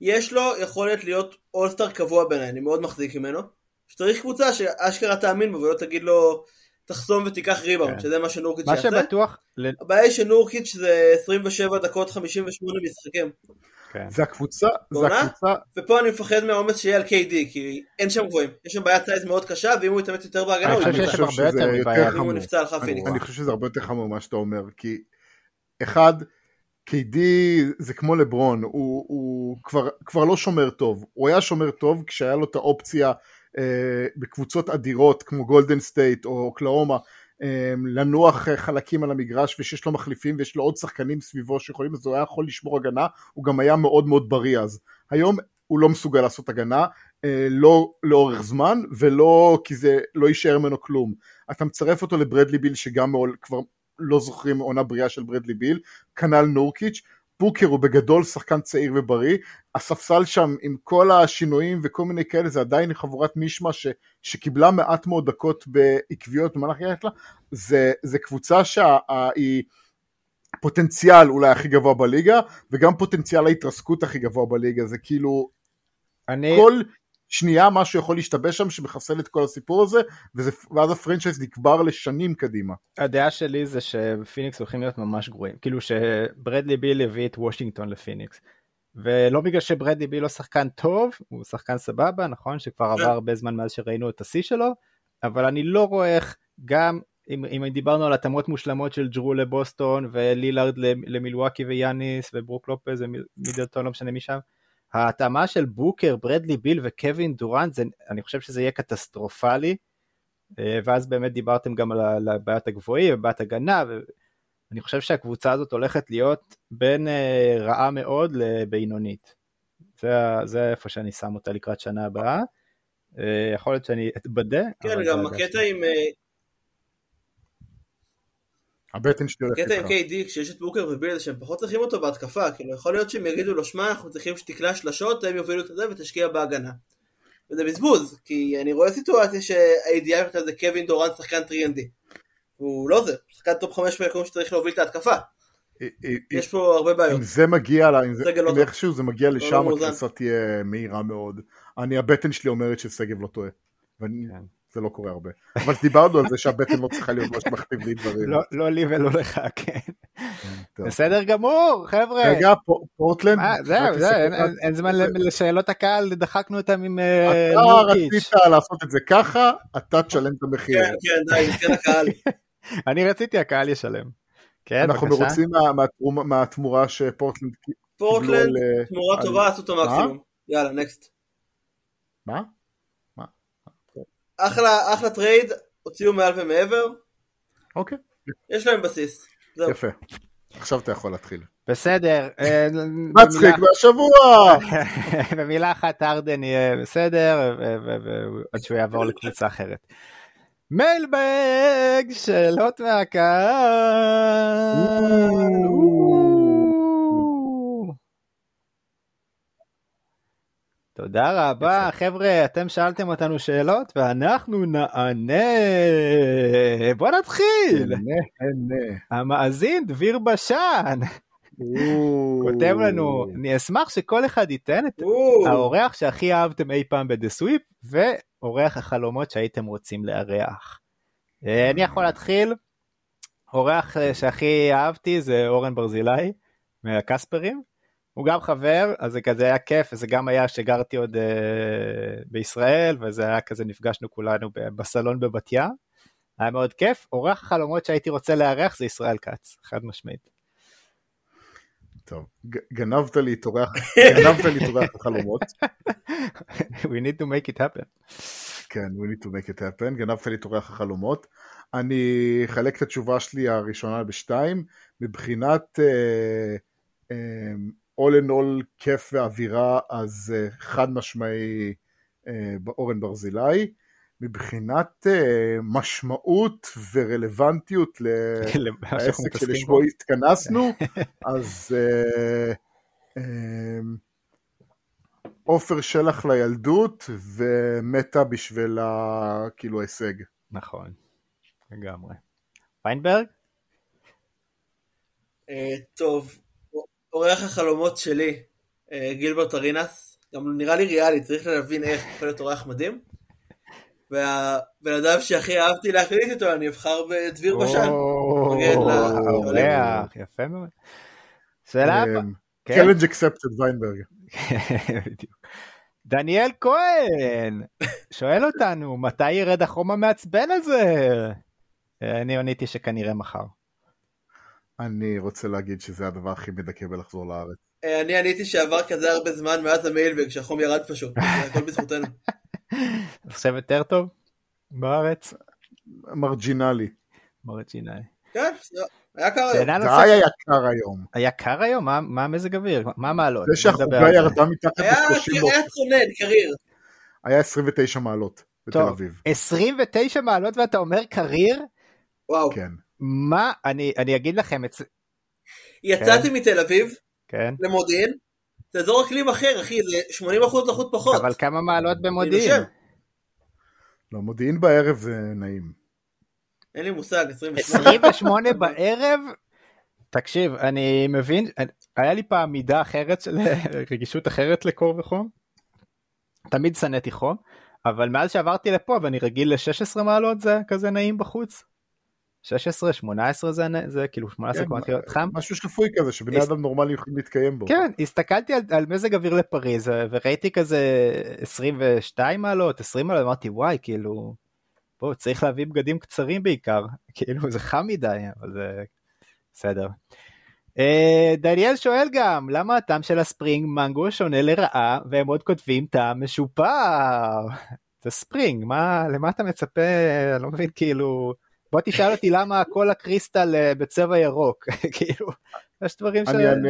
יש לו יכולת להיות אולסטאר קבוע בעיניי, אני מאוד מחזיק ממנו. שצריך קבוצה שאשכרה תאמין בו ולא תגיד לו תחסום ותיקח ריבאונד, כן. שזה מה שנורקיץ' מה יעשה. שבטוח, ל- הבעיה היא שנורקיץ' זה 27 דקות 58 משחקים. כן. זה הקבוצה, זה? הקבוצה, ופה אני מפחד מהעומס שיהיה על KD, כי אין שם גבוהים. יש שם בעיית size מאוד קשה, ואם הוא יתאמץ יותר בהגנה, אני הוא חושב אני יתאמץ. שיש שם חושב הרבה שזה יותר יותר חמור. אני. אני חושב שזה הרבה יותר חמור ממה שאתה אומר, כי אחד, KD זה כמו לברון, הוא, הוא כבר, כבר לא שומר טוב, הוא היה שומר טוב כשהיה לו את האופציה בקבוצות אדירות כמו גולדן סטייט או אוקלהומה, אה, לנוח אה, חלקים על המגרש ושיש לו מחליפים ויש לו עוד שחקנים סביבו שיכולים, אז הוא היה יכול לשמור הגנה, הוא גם היה מאוד מאוד בריא אז. היום הוא לא מסוגל לעשות הגנה, אה, לא לאורך זמן ולא כי זה לא יישאר ממנו כלום. אתה מצרף אותו לברדלי ביל שגם כבר לא זוכרים עונה בריאה של ברדלי ביל, כנ"ל נורקיץ', בוקר הוא בגדול שחקן צעיר ובריא, הספסל שם עם כל השינויים וכל מיני כאלה זה עדיין חבורת מישמע ש, שקיבלה מעט מאוד דקות בעקביות במהלך הילד שלה, זה, זה קבוצה שהיא פוטנציאל אולי הכי גבוה בליגה וגם פוטנציאל ההתרסקות הכי גבוה בליגה, זה כאילו אני, כל שנייה משהו יכול להשתבש שם שמחסל את כל הסיפור הזה וזה, ואז ה franchise נקבר לשנים קדימה. הדעה שלי זה שפיניקס הולכים להיות ממש גרועים. כאילו שברדלי ביל הביא את וושינגטון לפיניקס. ולא בגלל שברדלי ביל לא שחקן טוב, הוא שחקן סבבה, נכון? שכבר עבר הרבה זמן מאז שראינו את השיא שלו, אבל אני לא רואה איך גם, אם, אם דיברנו על התאמות מושלמות של ג'רו לבוסטון ולילארד למילואקי ויאניס וברוק לופז ומידלטון, לא משנה מי שם, ההתאמה של בוקר, ברדלי ביל וקווין דורנט, זה, אני חושב שזה יהיה קטסטרופלי. אה, ואז באמת דיברתם גם על על בעיית הגבוהים ובעיית הגנה, ואני חושב שהקבוצה הזאת הולכת להיות בין אה, רעה מאוד לבינונית. זה, זה איפה שאני שם אותה לקראת שנה הבאה. אה, יכול להיות שאני אתבדה. כן, גם הקטע. עם... אה, הבטן שלי הולכת הקטע עם איתך. KD כשיש את בוקר וביל שהם פחות צריכים אותו בהתקפה, כאילו יכול להיות שהם יגידו לו שמע אנחנו צריכים שתקלע שלשות, הם יובילו את זה ותשקיע בהגנה. וזה בזבוז, כי אני רואה סיטואציה שהאידיאל שלך זה קווין דורנט שחקן 3ND. הוא לא זה, שחקן top 5 ביקום שצריך להוביל את ההתקפה. אה, אה, יש פה הרבה בעיות. אם זה מגיע, לה- אם לא. איכשהו זה מגיע לא לשם, מאוזן. הקריסה תהיה מהירה מאוד. אני, הבטן שלי אומרת ששגב לא טועה. זה לא קורה הרבה. אבל דיברנו על זה שהבטן לא צריכה להיות מה שמכתיב לי דברים. לא, לא לי ולא לך, כן. בסדר גמור, חבר'ה. רגע, פו- פורטלנד. זהו, אין- זמן לשאלות הקהל, דחקנו אותם עם אה, אתה נורקיץ'. רצית לעשות את זה ככה, אתה תשלם את המחיר. כן, כן, די, כן הקהל. *laughs* אני רציתי, הקהל ישלם. כן, אנחנו בבקשה. מרוצים מה- מהתרומה- מהתמורה שפורטלנד פורטלנד, תמורה טובה, עשו את המקסימום. יאללה, נקסט. מה? אחלה, אחלה טרייד, הוציאו מעל ומעבר, אוקיי, יש להם בסיס. זהו. יפה. עכשיו אתה יכול להתחיל. בסדר. אה, מצחיק מהשבוע! *laughs* במילה אחת הארדן יהיה בסדר, עד שהוא יעבור לקבוצה אחרת. mailbag, שאלות מהקהל. תודה רבה, חבר'ה, אתם שאלתם אותנו שאלות ואנחנו נענה. בוא נתחיל. המאזין דביר בשן. כותב לנו, אני אשמח שכל אחד ייתן את או, האורח שהכי אהבתם אי פעם בדה סוויפ, ואורח החלומות שהייתם רוצים לארח. אה, אני יכול להתחיל, אורח אה, שהכי אהבתי זה אורן ברזילי מהקספרים, הוא גם חבר, אז זה כזה היה כיף, וזה גם היה שגרתי עוד אה, בישראל, וזה היה כזה, נפגשנו כולנו בסלון בבת ים. היה מאוד כיף. אורח החלומות שהייתי רוצה לארח זה ישראל כץ, חד משמעית. טוב, גנבת לי את אורח, גנבת לי את אורח החלומות. *laughs* We need to make it happen. כן, we need to make it happen, גנבת לי את אורח החלומות. אני אחלק את התשובה שלי הראשונה בשתיים, מבחינת אה, אה, all in all כיף ואווירה, אז אה, חד משמעי אה, אורן ברזילי. מבחינת אה, משמעות ורלוונטיות *laughs* לעסק מתעסקים שלשמו בו. התכנסנו, *laughs* אז אה, עופר שלח לילדות ומתה בשביל ה- כאילו ההישג. נכון, לגמרי. פיינברג? אה, טוב, אורח החלומות שלי, אה, גילברט ארינס, גם נראה לי ריאלי, צריך להבין איך יכול להיות אורח מדהים. והבן אדם שהכי אהבתי להקליט איתו, אני אבחר בדביר בשן. אורח, יפה מאוד. שאלה הבאה. צ'לנג' אקספטד ויינברג. בדיוק. דניאל כהן שואל אותנו מתי ירד החום המעצבן הזה? אני עניתי שכנראה מחר. אני רוצה להגיד שזה הדבר הכי מדכא בלחזור לארץ. אה, אני עניתי שעבר כזה הרבה זמן מאז המיילבג, שהחום ירד פשוט. זה הכל בזכותנו. *laughs* עכשיו יותר טוב בארץ? מרג'ינלי. מרג'ינאי. כן, היה קר היום. די. היה קר היום. היה קר היום? מה- מה המזג אוויר? מה המעלות? זה שהחוגה. ירדה מתחת היה ל-30 היה צונן, קריר. היה 29 מעלות בתל אביב. 29 מעלות ואתה אומר קריר? וואו. כן. מה? אני אני אגיד לכם, אצ- יצאתי מתל אביב כן, למודיעין, זה אזור אקלים אחר, אחי, זה 80% לחות פחות. אבל כמה מעלות במודיעין? לא, מודיעין בערב זה נעים. אין לי מושג, 28. 28 בערב? תקשיב, אני מבין, היה לי פעם מידה אחרת של *laughs* רגישות אחרת לקור וחום. תמיד שנאתי חום, אבל מאז שעברתי לפה ואני רגיל ל-16 מעלות זה כזה נעים בחוץ. 16, 18 זה, זה כאילו 18 כן, להיות חם. משהו שפוי כזה, שבני הס- אדם נורמליים יכולים להתקיים בו. כן, הסתכלתי על, על מזג אוויר לפריז וראיתי כזה 22 מעלות, 20 מעלות, אמרתי וואי, כאילו, בוא, צריך להביא בגדים קצרים בעיקר, *laughs* כאילו זה חם מדי, אבל זה בסדר. אה, דניאל שואל גם, למה הטעם של הספרינג מנגו שונה לרעה, והם עוד כותבים טעם משופר? *laughs* זה ספרינג, מה, למה אתה מצפה, אני לא מבין, כאילו, בוא תשאל אותי למה כל הקריסטל אה, בצבע ירוק, *laughs* כאילו, יש דברים ש... אני אענה,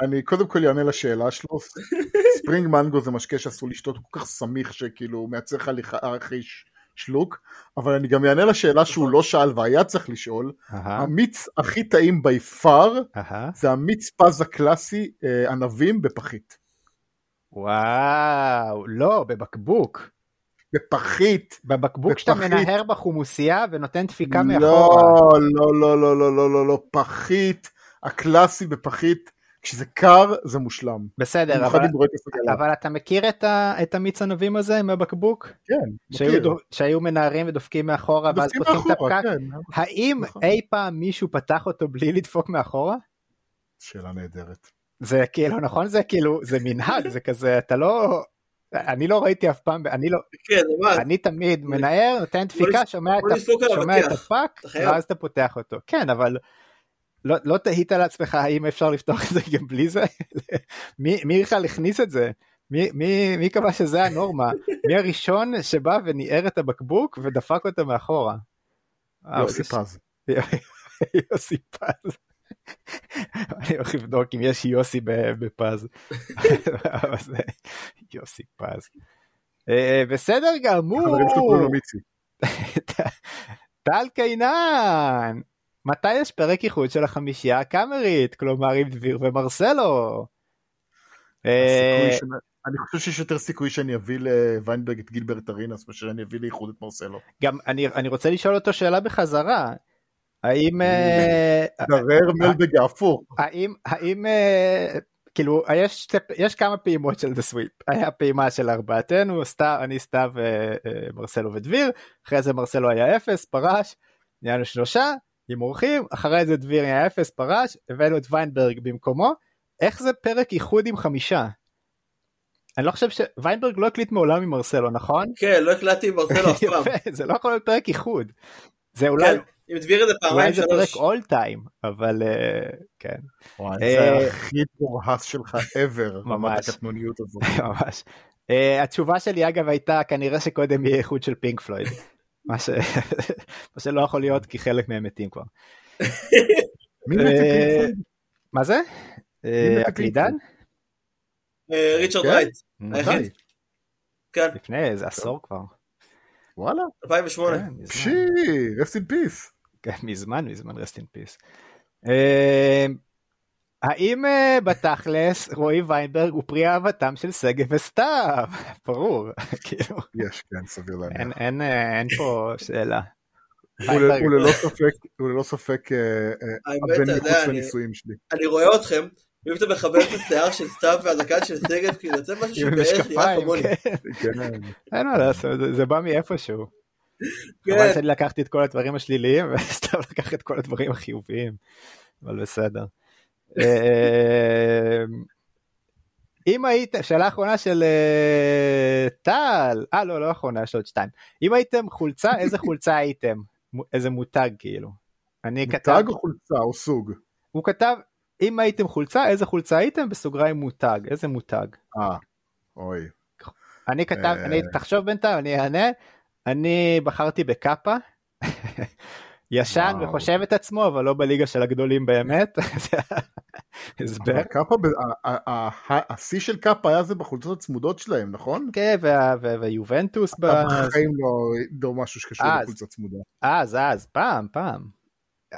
אני קודם כל אענה לשאלה שלו. *laughs* ספרינג מנגו זה משקה שאסור לשתות, הוא כל כך סמיך שכאילו מייצר לך אחרי שלוק, אבל אני גם אענה לשאלה שהוא לא שאל והיה צריך לשאול. המיץ הכי טעים בי פאר. זה המיץ פז הקלאסי אה, ענבים בפחית. וואו, לא, בבקבוק. בפחית. בבקבוק שאתה מנהר בחומוסייה ונותן דפיקה לא, מאחורה. לא, לא, לא, לא, לא, לא, לא, פחית, הקלאסי בפחית, כשזה קר זה מושלם. בסדר, אבל, אבל אתה מכיר את, ה, את המיץ ענבים הזה עם הבקבוק? כן, שהיו, מכיר. שהיו מנהרים ודופקים מאחורה ואז פותחים את הפקק? כן. האם נכון. אי פעם מישהו פתח אותו בלי לדפוק מאחורה? שאלה נהדרת. זה כאילו נכון זה כאילו זה מנהג זה כזה אתה לא אני לא ראיתי אף פעם, אני לא, כן. אני תמיד מנער, נותן דפיקה, שומע את. הפאק. ואז אתה פותח אותו. כן, אבל לא, לא תהית לעצמך האם אפשר לפתוח את זה גם בלי זה? *laughs* מי מי בכלל הכניס את זה? מי, מי, מי קבע שזה הנורמה? מי הראשון שבא וניער את הבקבוק ודפק אותו מאחורה? יוסי זה- פז. *laughs* יוסי פז. אני הולך לבדוק אם יש יוסי בפז. יוסי פז. אה, בסדר גמור. חברים שלו קוראים לו מיצי. טל קינן, מתי יש פרק איחוד של החמישייה הקאמרית, כלומר עם דביר ומרסלו? אה, אני חושב שיש יותר סיכוי שאני אביא לוויינברג את גילברט ארינס מאשר שאני אביא לאיחוד את מרסלו. גם אני אני רוצה לשאול אותו שאלה בחזרה. האם אה, דרר מלבג ההפוך. האם האם אה, כאילו יש כמה פעימות של דה סוויפ היה פעימה של ארבעתנו סתיו אני סתיו אה, אה, מרסלו ודביר אחרי זה מרסלו היה אפס פרש נהיינו שלושה עם אורחים אחרי זה דביר היה אפס פרש הבאנו את ויינברג במקומו איך זה פרק איחוד עם חמישה? אני לא חושב ש... ויינברג לא הקליט מעולם עם מרסלו, נכון? כן, לא הקלטתי עם מרסלו אף *laughs* פעם. יפה, זה לא יכול להיות פרק איחוד. זה אולי, כן, אם תבהיר את זה אולי פעמיים זה פרק שלוש. אול טיים, אבל אה, כן, וואי, אה, זה הכי מורהס שלך ever, *laughs* רמת ממש. הקטנוניות הזאת. *laughs* ממש. Uh, התשובה שלי אגב הייתה כנראה שקודם יהיה איחוד של פינק פלויד. *laughs* מה, שלא יכול להיות כי חלק מהם מתים כבר. אה? מה זה? אה, הקלידן? אה, ריצ'רד כן? רייט? היחיד. כן, לפני איזה עשור כבר. וואלה. 2008. כן, מזמן. פשי, rest in peace. כן, מזמן מזמן rest in peace. אה, האם אה, בתכלס רועי ויינברג הוא פרי אהבתם של שגב וסתיו? *laughs* ברור, *laughs* כאילו יש, כן, סביר להניח. אין- אה, פה שאלה. הוא ללא ספק, הבן מחוץ לנישואים שלי. אני רואה אתכם, ואם אתה מחבר את השיער של סתיו והזקן של שגב, כאילו יוצא משהו שבערך נראה כמוני. כן. כן. אין מה לעשות, זה- זה בא מאיפשהו. חבל כן, שאני לקחתי את כל הדברים השליליים *laughs* וסתם לקח את כל הדברים החיוביים, אבל בסדר. *laughs* אה, אם היית, שאלה אחרונה של אה, טל, אה לא, לא אחרונה, יש עוד שתיים. אם הייתם חולצה, איזה חולצה הייתם? איזה מותג כאילו. אני כתב, מותג או חולצה או סוג? הוא כתב, אם הייתם חולצה, איזה חולצה הייתם? בסוגריים מותג, איזה מותג? אה, אוי. אני כתב, אה. אני, תחשוב בינתיים, אני אענה, אני בחרתי בקאפה, *laughs* ישן וואו. וחושב את עצמו, אבל לא בליגה של הגדולים באמת, *laughs* הסבר. קאפה, השיא של קאפה היה זה בחולצות הצמודות שלהם, נכון? כן, ויובנטוס, בחיים לא- לא משהו שקשור אז. לחולצה צמודה. אז, אז, פעם, פעם.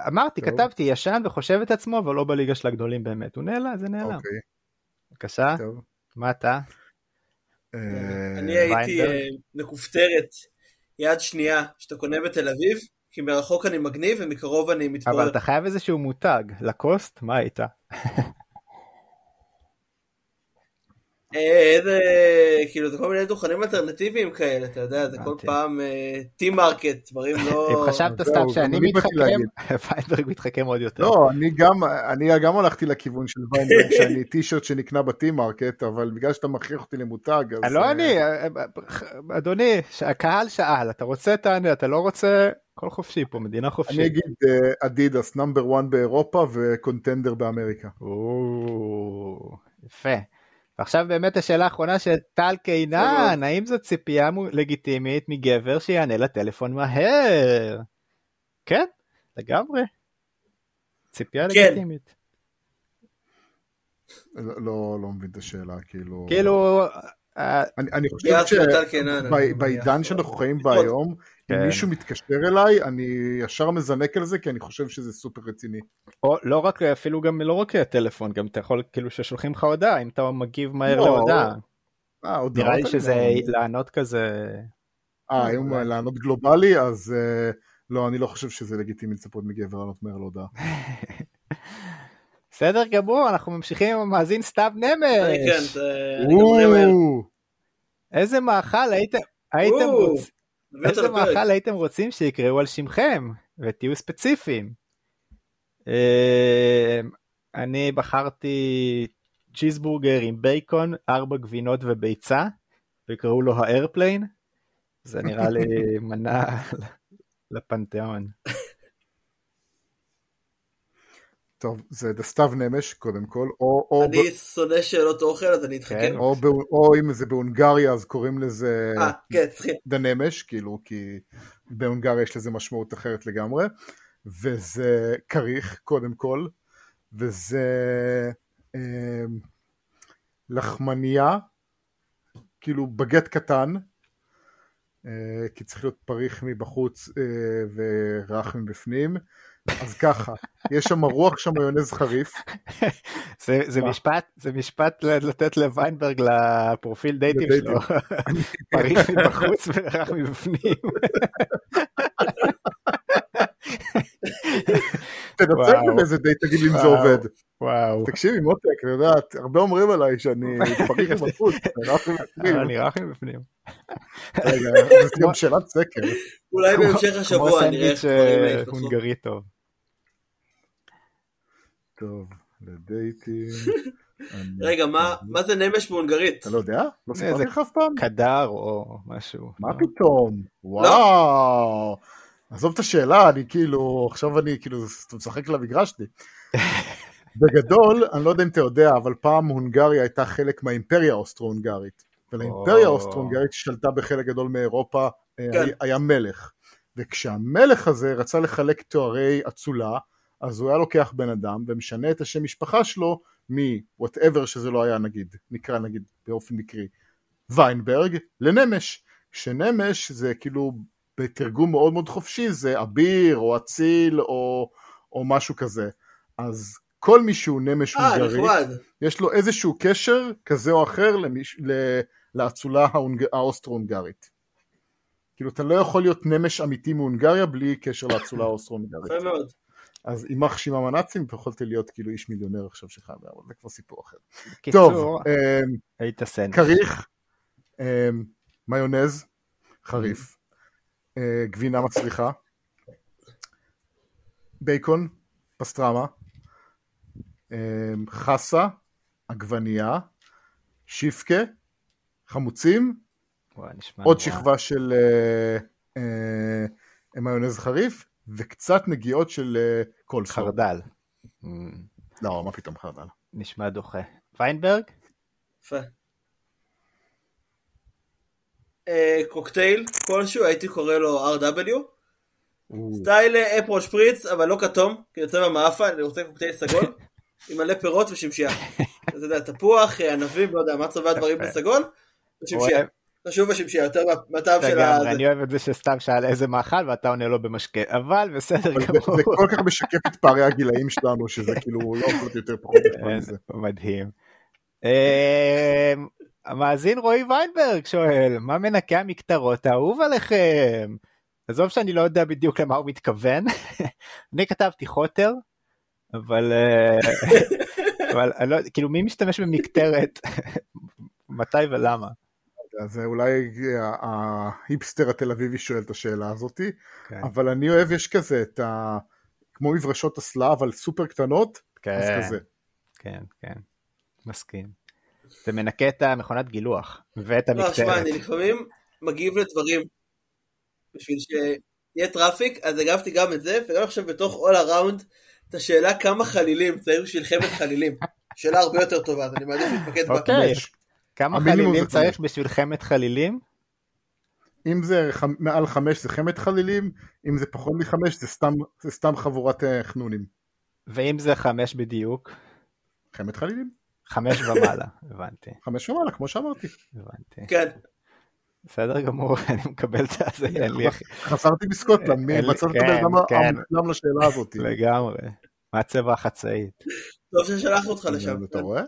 אמרתי. כתבתי ישן וחושב את עצמו, אבל לא בליגה של הגדולים באמת. הוא נעלם, זה נעלם. אוקיי, בבקשה. מה אתה? אה, אני הייתי ויינברג? אה, מכופתרת יד שנייה שאתה קונה בתל אביב, כי מרחוק אני מגניב ומקרוב אני מתפורר. אבל אתה חייב איזשהו מותג, לקוסט, מה היית? אה, איזה, כאילו זה כל מיני דוכנים אלטרנטיביים כאלה, אתה יודע, זה כל. פעם טי מרקט, דברים לא... אם חשבת סתם שאני אני. מתחכם, ויינברג *laughs* מתחכם עוד יותר. לא, אני גם, אני גם הלכתי לכיוון של ויינברג, *laughs* שאני טישרט שנקנה בטי מרקט, אבל בגלל שאתה מכריח אותי למותג, אז... לא אה, אני, אה, אה, אדוני, הקהל שאל, אתה רוצה תענה, אתה לא רוצה, הכל חופשי פה, מדינה אני חופשית. אגיד אדידס, number 1 באירופה ו contender באמריקה. יפה. ועכשיו באמת השאלה האחרונה של טל קינן, האם זו ציפייה לגיטימית מגבר שיענה לטלפון מהר? כן, לגמרי. ציפייה כן. לגיטימית. לא, לא, לא מבין את השאלה, כאילו... כאילו, אה, אני, אני חושב שבעידן. שאנחנו חיים בה היום. אם מישהו מתקשר אליי, אני ישר מזנק על זה, כי אני חושב שזה סופר רציני. או לא רק, אפילו גם לא רק טלפון, גם אתה יכול, כאילו ששולחים לך הודעה, אם אתה מגיב מהר לא, להודעה. אה, נראה לי אני שזה לא- לענות כזה, אה, אם הוא לענות גלובלי, אז אה, לא, אני לא חושב שזה לגיטימי לצפות מגבר לענות מהר להודעה. *laughs* בסדר גמור, אנחנו ממשיכים עם המאזין סתיו אני כן, נמש. אני מהר. או, איזה מאכל הייתם, רוצים, איזה. מאכל הייתם רוצים שיקראו על שמכם, ותהיו ספציפיים. אה, אני בחרתי צ'יזבורגר עם בייקון, ארבע גבינות וביצה, ויקראו לו האיירפליין. זה נראה לי *laughs* מנה לפנתיאון. טוב, זה סתיו נמש, קודם כל, או- או ב- אני שונא שאלות אוכל, אז אני כן. אתחכם. או ב- או אם זה בהונגריה, אז קוראים לזה אה, כן, תתחיל. דנמש, כאילו, כי בהונגריה יש לזה משמעות אחרת לגמרי, וזה כריך, קודם כל, וזה אה, לחמניה, כאילו בגט קטן, אה, כי צריך להיות פריך מבחוץ אה, ורך מבפנים, אז ככה, יש שם רוח שם מיונז חריף, זה, זה? משפט, זה משפט ל- לתת לוויינברג לפרופיל דייטים. שלו. *laughs* פריך מבחוץ ורך מבפנים. תנצל וואו. באיזה דייט, תגיד לי אם זה. עובד. וואו. תקשיבי מותק, אתה יודעת, הרבה אומרים עליי שאני פריך מבחוץ, *laughs* רך מבפנים. אני רך מבפנים. רגע, זו גם שאלת סקר. אולי בהמשך השבוע נראה איך סנדוויץ' דברים אה. הונגרי טוב. טוב, לדייטים. *laughs* רגע, מה- מה זה נמש בהונגרית? אתה לא יודע? לא סיפרתי לך אף פעם? קדר או משהו. מה פתאום? וואו. עזוב את השאלה, אני כאילו, עכשיו אני כאילו, אתה משחק למגרש שלי. *laughs* בגדול, אני לא יודע אם אתה יודע, אבל פעם הונגריה הייתה חלק מהאימפריה האוסטרו-הונגרית. ולאימפריה או. האוסטרו-הונגרית ששלטה בחלק גדול מאירופה, אה, כן. היה מלך. וכשהמלך הזה רצה לחלק תוארי אצולה, אז הוא היה לוקח בן אדם ומשנה את השם משפחה שלו מ-whatever שזה לא היה נגיד, נקרא נגיד באופן מקרי, ויינברג לנמש. שנמש זה כאילו בתרגום מאוד מאוד חופשי זה אביר או אציל או, או משהו כזה. אז כל מי שהוא נמש אה, הונגרי, נחמד. יש לו איזשהו קשר כזה או אחר למיש... ל... לאצולה ההונג... האוסטרו-הונגרית. כאילו אתה לא יכול להיות נמש אמיתי מהונגריה בלי קשר לאצולה *laughs* האוסטרו-הונגרית. יפה מאוד. אז יימח שמם הנאצים יכולתי להיות כאילו איש מיליונר עכשיו שחייב, אבל זה כבר סיפור אחר. טוב, אמ, היית סנט. כריך, אמ, מיונז, חריף, אה, גבינה מצליחה, בייקון, פסטרמה, חסה, עגבנייה, שיפקה, חמוצים, וואי, עוד. שכבה של אה, אה, מיונז חריף, וקצת נגיעות של אה, קולסלו. חרדל. Mm, לא, מה פתאום חרדל. נשמע דוחה. ויינברג? יפה. אה, קוקטייל כלשהו, הייתי קורא לו RW. סטייל אה, אפרול שפריץ, אבל לא כתום, כי יוצא במאפה, אני רוצה קוקטייל סגול, *laughs* עם מלא פירות ושמשייה. אתה יודע, תפוח, ענבים, לא יודע, מה צובע דברים יפה. בסגול, ושמשייה. חשוב בשמשייה, יותר מה- מהטעם של ה... לגמרי, אני אוהב את זה שסתם שאל איזה מאכל ואתה עונה לו במשקה, אבל בסדר גמור. זה כל כך משקף את פערי הגילאים שלנו, שזה *laughs* כאילו לא יכול להיות יותר פחות מזה. מדהים. אה, המאזין רועי ויינברג שואל, מה מנקה המקטרות האהוב עליכם? עזוב שאני לא יודע בדיוק למה הוא מתכוון. *laughs* אני כתבתי חוטר, אבל אה, *laughs* אבל לא, כאילו מי משתמש במקטרת? מתי ולמה? אז זה אולי ה- ההיפסטר התל אביבי שואל את השאלה הזאתי, כן. אבל אני אוהב, יש כזה את ה... כמו מברשות אסלה, אבל סופר קטנות, אז כן, כזה. כן, כן, מסכים. זה מנקה את המכונת גילוח ואת לא, שמע, המקטרת. אני לפעמים מגיב לדברים בשביל שיהיה טראפיק, אז הגבתי גם את זה, וגם עכשיו בתוך all around, את השאלה כמה חלילים צריך בשביל חמת חלילים. שאלה הרבה יותר טובה, אז אני מעדיף להתמקד בה. אוקיי. כמה חלילים זה צריך חמש. בשביל חמת חלילים? אם זה ח- מעל חמש זה חמת חלילים, אם זה פחות מחמש זה סתם, זה סתם חבורת אה, חנונים. ואם זה חמש בדיוק? חמת חלילים? חמש ומעלה, *laughs* הבנתי, חמש ומעלה, כמו שאמרתי. הבנתי. כן, בסדר גמור, *laughs* אני מקבל את זה, אין לי הכי... חזרתי מסקוטלנד, מי לי- מצאת את כן, כן. לשאלה הזאת. לגמרי. מה הצבע החצאית? טוב ששלחנו אותך לשם. אתה רואה?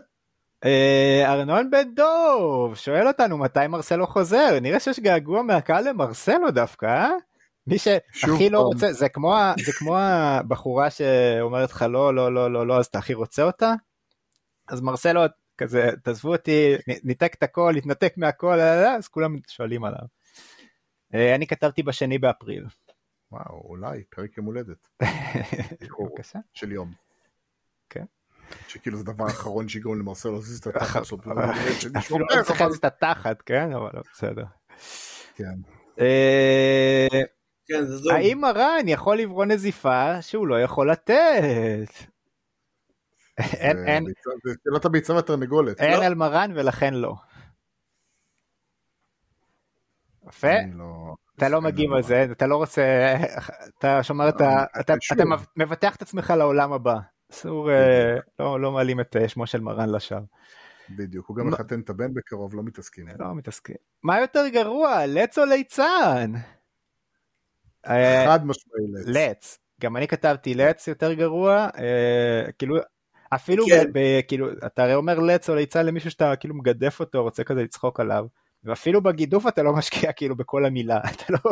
אה, ארנון בן דוב שואל אותנו מתי מרסלו חוזר, נראה שיש געגוע מהקהל למרסלו דווקא, אה? מי שהכי לא. רוצה, זה כמו, זה כמו הבחורה שאומרת לך לא, לא, לא, לא, לא, אז אתה הכי רוצה אותה? אז מרסלו כזה, תעזבו אותי, ניתק את הכל, נתנתק מהכל, אה, אז כולם שואלים עליו. אני כתבתי בשני באפריל. וואו, אולי, פרק יום הולדת *laughs* בבקשה. של יום. כן. שכאילו זה הדבר האחרון שיגרום למרסל להזיז את *laughs* התחת שלו. אפילו לא צריך להזיז את התחת, כן? אבל בסדר. כן. אה, כן. האם מרן יכול לברון נזיפה שהוא לא יכול לתת? אין, זה אין, ביצה- זה שאלת הביצה והתרנגולת. אין לא. על מרן ולכן לא. יפה, לא... אתה לא מגיב על זה, אתה לא רוצה, אתה שומר את ה... אה, אתה שוב. אתה מבטח את עצמך לעולם הבא. אסור, אה, לא לא מעלים את אה, שמו של מרן לשווא. בדיוק, הוא גם מה- מחתן את הבן בקרוב, לא מתעסקים. לא מתעסקים. מה יותר גרוע, לץ או ליצן? אה, חד משמעי לץ. לץ. גם אני כתבתי לץ יותר גרוע, אה, כאילו, אפילו, כן. ב, ב, כאילו, אתה הרי אומר לץ או ליצן למישהו שאתה כאילו מגדף אותו, רוצה כזה לצחוק עליו, ואפילו בגידוף אתה לא משקיע כאילו בכל המילה, *laughs* אתה לא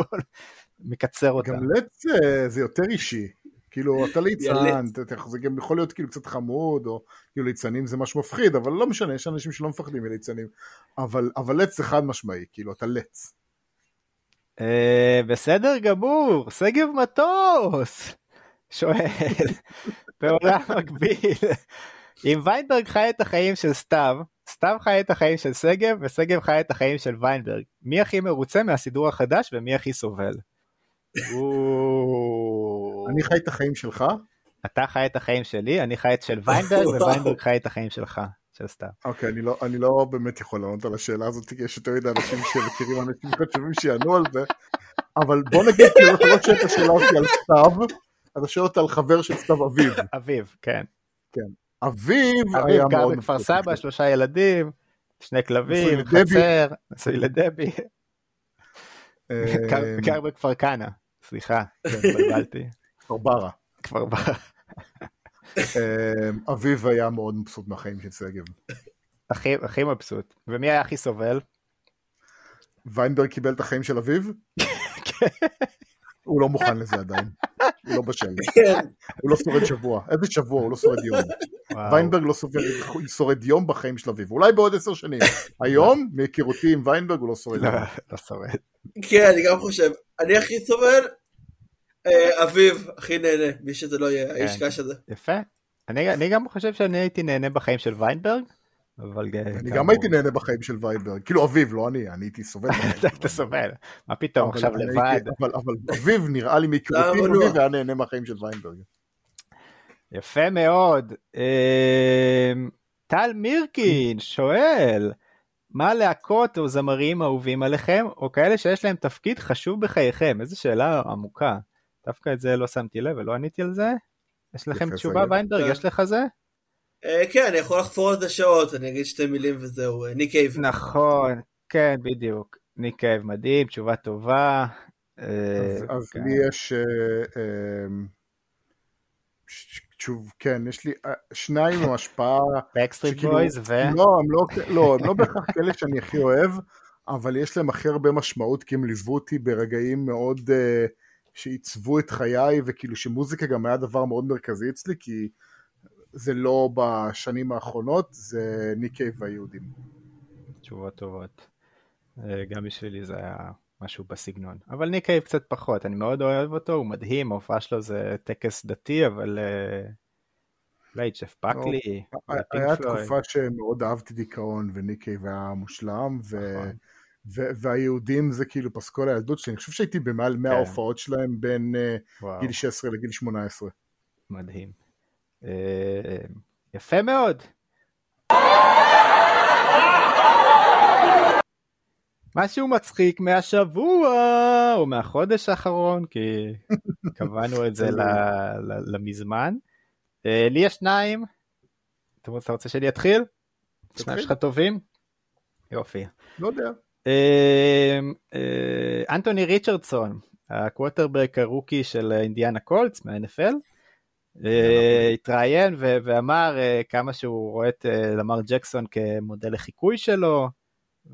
מקצר אותה. גם לץ זה יותר אישי. כאילו, אתה ליצן, זה גם יכול להיות כאילו קצת חמוד, או כאילו ליצנים זה משהו מפחיד, אבל לא משנה, יש אנשים שלא מפחדים מליצנים. אבל אבל לץ זה חד משמעי, כאילו, אתה לץ. אה, בסדר גמור, שגב מטוס, שואל, *laughs* בעולם מקביל, אם ויינברג חי את החיים של סתיו, סתיו חי את החיים של שגב, ושגב חי את החיים של ויינברג. מי הכי מרוצה מהסידור החדש ומי הכי סובל? אני חי את החיים שלך? אתה חי את החיים שלי, אני חי את של ויינברג, *laughs* וויינברג חי את החיים שלך, של סתיו. אוקיי, אני לא, אני לא באמת יכול לענות על השאלה הזאת, כי יש יותר מדי אנשים שמכירים אנשים חשובים שיענו על זה, אבל בוא נגיד, כאילו, אתה לא שואל את השאלה אותי על סתיו, אתה שואל אותה על חבר של סתיו אביב. אביב, כן. כן. אביב היה אביב גר מאוד... בכפר סבא, שלושה ילדים, שני כלבים. חצר, נשוי לדבי, גר- גר בכפר כנא, סליחה, כן, התבלבלתי, *laughs* כפר ברא. כפר בר. אה, אביב היה מאוד מבסוט מהחיים של שגב. הכי הכי מבסוט. ומי היה הכי סובל? ויינברג קיבל את החיים של אביב? הוא לא מוכן לזה עדיין. הוא לא בשל. הוא לא שורד שבוע. איזה שבוע? הוא לא שורד יום. ויינברג לא שורד יום בחיים של אביב. אולי בעוד עשר שנים. היום, מהיכרותי עם ויינברג, הוא לא שורד לא. לא שורד. כן, אני גם חושב. אני הכי סובל, אה, אביב הכי נהנה, מי שזה לא יהיה, האיש כן. קש הזה. יפה. אני אני גם חושב שאני הייתי נהנה בחיים של ויינברג, אבל... אה, אני גם הייתי נהנה בחיים של ויינברג. כאילו אביב, לא אני, אני הייתי סובל. *laughs* אתה סובל. מה פתאום עכשיו לבד? אבל אביב נראה לי מהיכרותי עם לא? אביב היה נהנה מהחיים של ויינברג. יפה מאוד. אמ, טל מירקין שואל, מה להקות או זמרים אהובים עליכם, או כאלה שיש להם תפקיד חשוב בחייכם? איזו שאלה עמוקה. דווקא את זה לא שמתי לב ולא עניתי על זה. יש לכם תשובה. ויינברג? כן. יש לך זה? אה, כן, אני יכול לחפור על זה שעות, אני אגיד שתי מילים וזהו. אה, ניק קייב. נכון, כן, בדיוק. ניק קייב מדהים, תשובה טובה. אה, אז- אז כן. לי יש... אה, אה, ש- שוב, כן, יש לי אה, שניים עם השפעה... *laughs* Backstreet Boys ו... לא, הם לא, לא, הם לא בהכרח כאלה שאני הכי אוהב, אבל יש להם הכי הרבה משמעות, כי הם ליוו אותי ברגעים מאוד אה, שעיצבו את חיי, וכאילו שמוזיקה גם היה דבר מאוד מרכזי אצלי, כי זה לא בשנים האחרונות, זה ניקי והיהודים. תשובות טובות. אה, גם בשבילי זה היה משהו בסגנון. אבל ניק קייב קצת פחות, אני מאוד אוהב אותו, הוא מדהים, ההופעה שלו זה טקס דתי, אבל אה, אולי ג'ף בקלי, היה ופינק פלויד. תקופה שמאוד אהבתי דיכאון, וניקי היה מושלם, ו... נכון. ו- והיהודים זה כאילו פסקול הילדות שלי, אני חושב שהייתי במעל 100 כן. הופעות שלהם בין אה, גיל 16 לגיל 18. מדהים. אה, יפה מאוד. משהו מצחיק מהשבוע או מהחודש האחרון כי *laughs* קבענו את זה ל- ל- למזמן. אה, לי יש שניים. אתה רוצה- שאני אתחיל? שניים. שלך טובים? יופי. לא יודע. אה, אה, אנטוני ריצ'רדסון, הקוורטרבק הרוקי של אינדיאנה קולטס מה-NFL, אה, התראיין ו- ואמר כמה שהוא רואה את למר ג'קסון כמודל לחיקוי שלו,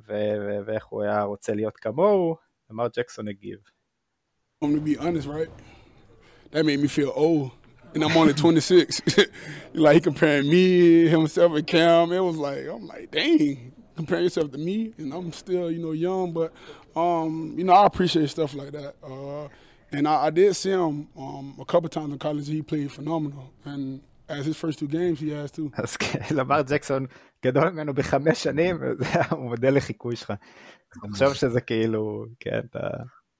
ו- ו- ואיך הוא היה רוצה להיות כמוהו, למר ג'קסון הגיב. I'm to be honest, right? That made me feel old. And I'm only 26. *laughs* like he comparing me, himself, and Cam. It was like I'm like, dang, compare yourself to me, and I'm still, you know, young. But um, you know, I appreciate stuff like that. Uh, and I, I did see him um, a couple times in college. He played phenomenal, and as his first two games, he has too. אז *laughs* כן, למר ג'קסון גדול ממנו בחמש שנים, וזה *laughs* המודל לחיקוי שלך. תחשוב שזה כאילו, כן, אתה...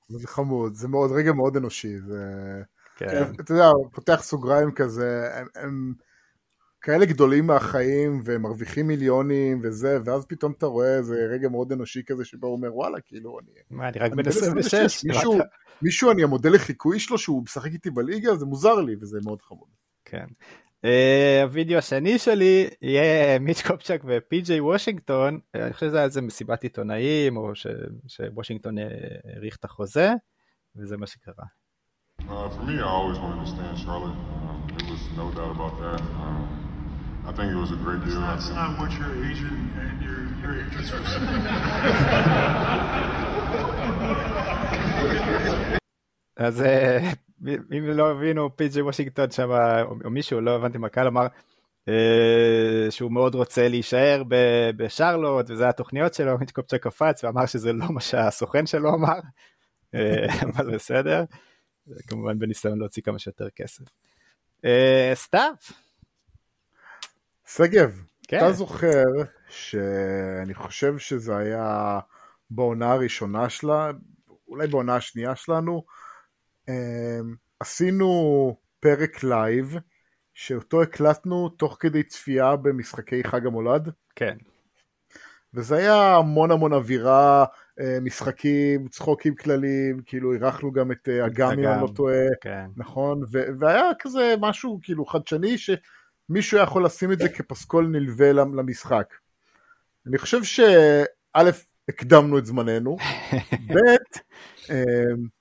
זה חמוד, זה מאוד, רגע מאוד אנושי, זה... כן, אתה יודע, פותח סוגריים כזה, הם, הם כאלה גדולים מהחיים, והם מרוויחים מיליונים וזה, ואז פתאום אתה רואה איזה רגע מאוד אנושי כזה, שבו הוא אומר, וואלה, כאילו, אני... מה, אני רק אני בן 26. מישהו, מישהו, אני המודל לחיקוי שלו, שהוא משחק איתי בליגה, זה מוזר לי, וזה מאוד חמוד. כן. אה, הווידאו השני שלי יהיה מיץ' קופצ'ק ופי.ג'יי וושינגטון, אה, אני חושב שזה היה איזה מסיבת עיתונאים, או ש- שוושינגטון אה, האריך את החוזה, וזה מה שקרה. Uh, for me, I always wanted to stay in Charlotte. Um, there was no doubt about that. Um, I think it was a great deal. I That's think- not what your agent and your your agents are saying. אז אה, אם לא הבינו, פי.ג'יי וושינגטון שם, או מישהו, לא הבנתי מה הקהל אמר, אה, שהוא מאוד רוצה להישאר ב- בשרלוט, וזה התוכניות שלו, מיץ' קופצ'ק קפץ ואמר שזה לא מה שהסוכן שלו אמר, אה, *laughs* אבל בסדר, כמובן בניסיון להוציא כמה שיותר כסף. אה, סתיו, שגב, כן. אתה זוכר שאני חושב שזה היה בעונה הראשונה שלה, אולי בעונה השנייה שלנו, עשינו פרק לייב, שאותו הקלטנו תוך כדי צפייה במשחקי חג המולד, כן. וזה היה המון המון אווירה, אה, משחקים, צחוקים כלליים, כאילו אירחנו גם את אה, אגם אם אני לא. טועה, כן. נכון, והיה כזה משהו כאילו חדשני שמישהו יכול לשים את זה כפסקול נלווה למ- למשחק. אני חושב שא', הקדמנו את זמננו, *laughs* ב', אמ,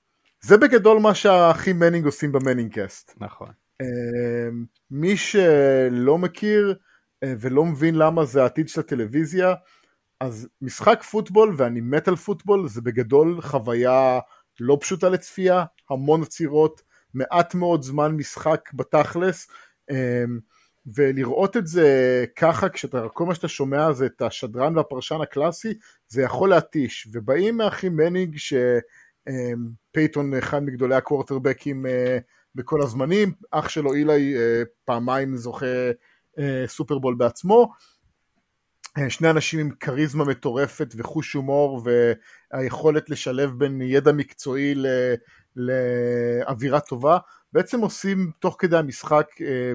זה בגדול מה שהאחים מנינג עושים ב ManningCast. נכון. אמ, מי שלא מכיר אה, ולא מבין למה זה העתיד של הטלוויזיה, אז משחק פוטבול, ואני מת על פוטבול, זה בגדול חוויה לא פשוטה לצפייה, המון עצירות, מעט מאוד זמן משחק בתכלס, אמ, ולראות את זה ככה, כשאתה, כל מה שאתה שומע זה את השדרן והפרשן הקלאסי, זה יכול להתיש, ובאים מהאחים מנינג שפייתון אחד מגדולי הקוורטרבקים אה, בכל הזמנים, אח שלו אילי אה, פעמיים זוכה אה, סופרבול בעצמו, שני אנשים עם כריזמה מטורפת וחוש הומור והיכולת לשלב בין ידע מקצועי ל- לאווירה טובה, בעצם עושים תוך כדי המשחק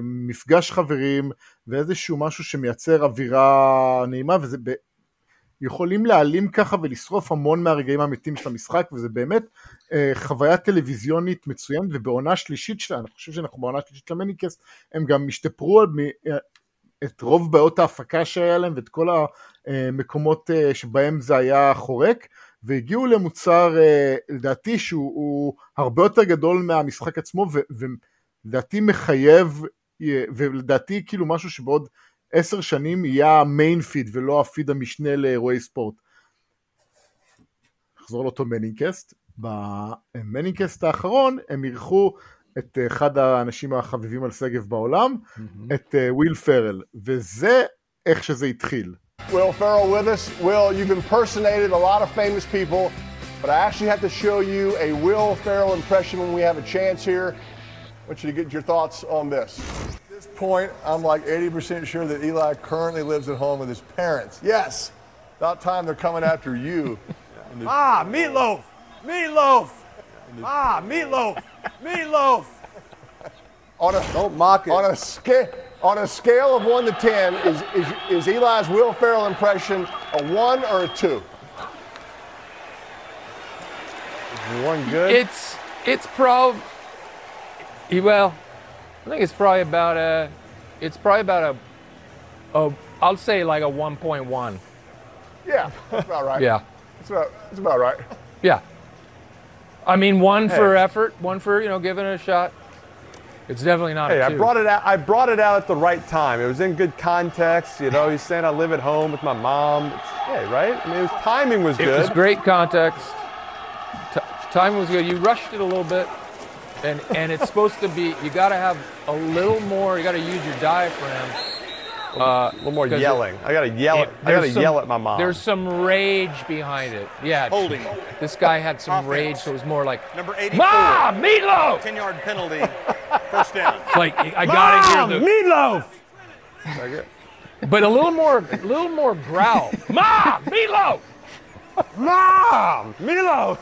מפגש חברים ואיזשהו משהו שמייצר אווירה נעימה וזה. יכולים להעלים ככה ולשרוף המון מהרגעים האמיתיים של המשחק וזה באמת אה, חוויה טלוויזיונית מצוינת ובעונה שלישית שלה, אני חושב שאנחנו בעונה שלישית של המניקסט, הם גם השתפרו על מ- אה, את רוב בעיות ההפקה שהיה להם ואת כל המקומות אה, שבהם זה היה חורק והגיעו למוצר אה, לדעתי שהוא הוא הרבה יותר גדול מהמשחק עצמו ולדעתי מחייב אה, ולדעתי כאילו משהו שבעוד עשר שנים יהיה המיין פיד ולא הפיד המשנה לאירועי ספורט. נחזור לאותו מנינקסט, במנינקסט האחרון הם אירחו את אחד האנשים החביבים על שגב בעולם, את אה, וויל פרל, וזה איך שזה התחיל. Will Ferrell with us. Will, you've impersonated a lot of famous people, but I actually have to show you a Will Ferrell impression when we have a chance here. I want you to get your thoughts on this. At this point, I'm like 80% sure that Eli currently lives at home with his parents. Yes, about time they're coming after you. *laughs* Ah, meatloaf! Meatloaf! Ah, meatloaf! Meatloaf! *laughs* On a, Don't mock it. On a, sca- on a scale of 1 to 10, is, is, is Eli's Will Ferrell impression a 1 or a 2? One good. It's it's prob. He well, I think it's probably about a. It's probably about a. a I'll say like a 1.1. Yeah, that's about right. Yeah, It's about, it's about right. yeah. I mean, one for effort, one for you know giving it a shot. It's definitely not Hey, a I brought it out. I brought it out at the right time. It was in good context. You know, he's *sighs* saying I live at home with my mom. It's, hey, right? I mean, it was, timing was It good. was great context. T- time was good. You rushed it a little bit, and and it's supposed to be. You got to have a little more. You got to use your diaphragm. Uh, a little more 'cause it- yelling. I gotta yell. it- At, I gotta some- yell at my mom. There's some rage behind it. Yeah. Holding. This guy had some Offense. rage, so it was more like, Number 84. Mom, meatloaf! 10 yard penalty. First down. *laughs* Like I gotta hear the meatloaf. but a little more, a little more growl. Mom, meatloaf! *laughs* Mom, meatloaf.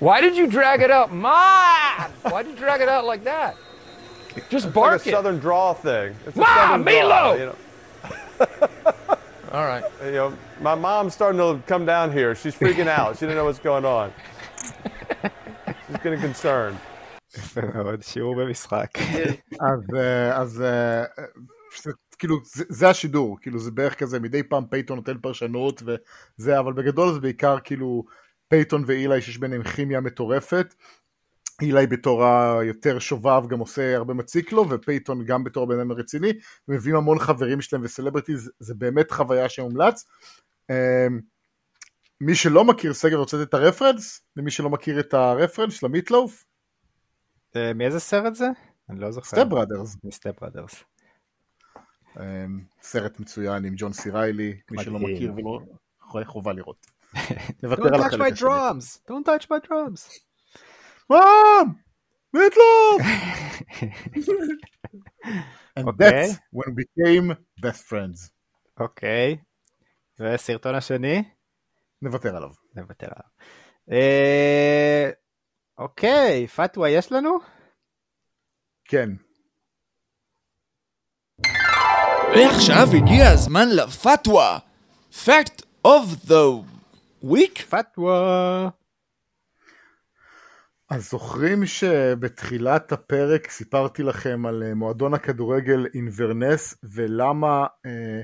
Why did you drag it out, Mom? Why did you drag it out like that? Just Like bark a it. southern draw thing. It's a Mom, southern draw, meatloaf! You know, *laughs* All right. you know, my mom's starting to come down here. She's freaking out. She didn't know what's going on. She's getting concerned. יפה מאוד, שיעור במשחק. אז, אה, אז אה, זה, כאילו זה, זה השידור, כאילו זה בערך כזה, מדי פעם פייתון נותן פרשנות וזה, אבל בגדול זה בעיקר כאילו פייתון ואילי שיש ביניהם כימיה מטורפת. אילי בתור היותר שובב גם עושה הרבה מציק לו, ופייתון גם בתור בן אדם רציני, ומביאים המון חברים שלהם וסלבריטיז, זה באמת חוויה שמומלץ. אה, מי שלא מכיר סגר רוצה לתת את הרפרנס? למי שלא מכיר את הרפרנס של ה meatloaf? אה, מאיזה סרט זה? אני לא זוכר. Step Brothers. מ Step Brothers. אמ, סרט מצוין עם ג'ון סיריילי, מי שלא. מכיר ולא חובה לראות. Don't נוותר על touch החלק my השני. drums! Don't touch my drums! מאם! מיטלוף! And אוקיי. that's when we became best friends. אוקיי. וסרטון השני? נוותר עליו. נוותר עליו. אה, אוקיי, פתווה יש לנו? כן. ועכשיו הגיע הזמן לפתווה. Fact of the week? פתווה. אז זוכרים שבתחילת הפרק סיפרתי לכם על אה, מועדון הכדורגל אינברנס ולמה אה,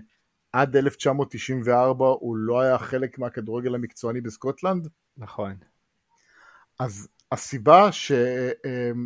עד 1994 הוא לא היה חלק מהכדורגל המקצועני בסקוטלנד? נכון. אז הסיבה שעד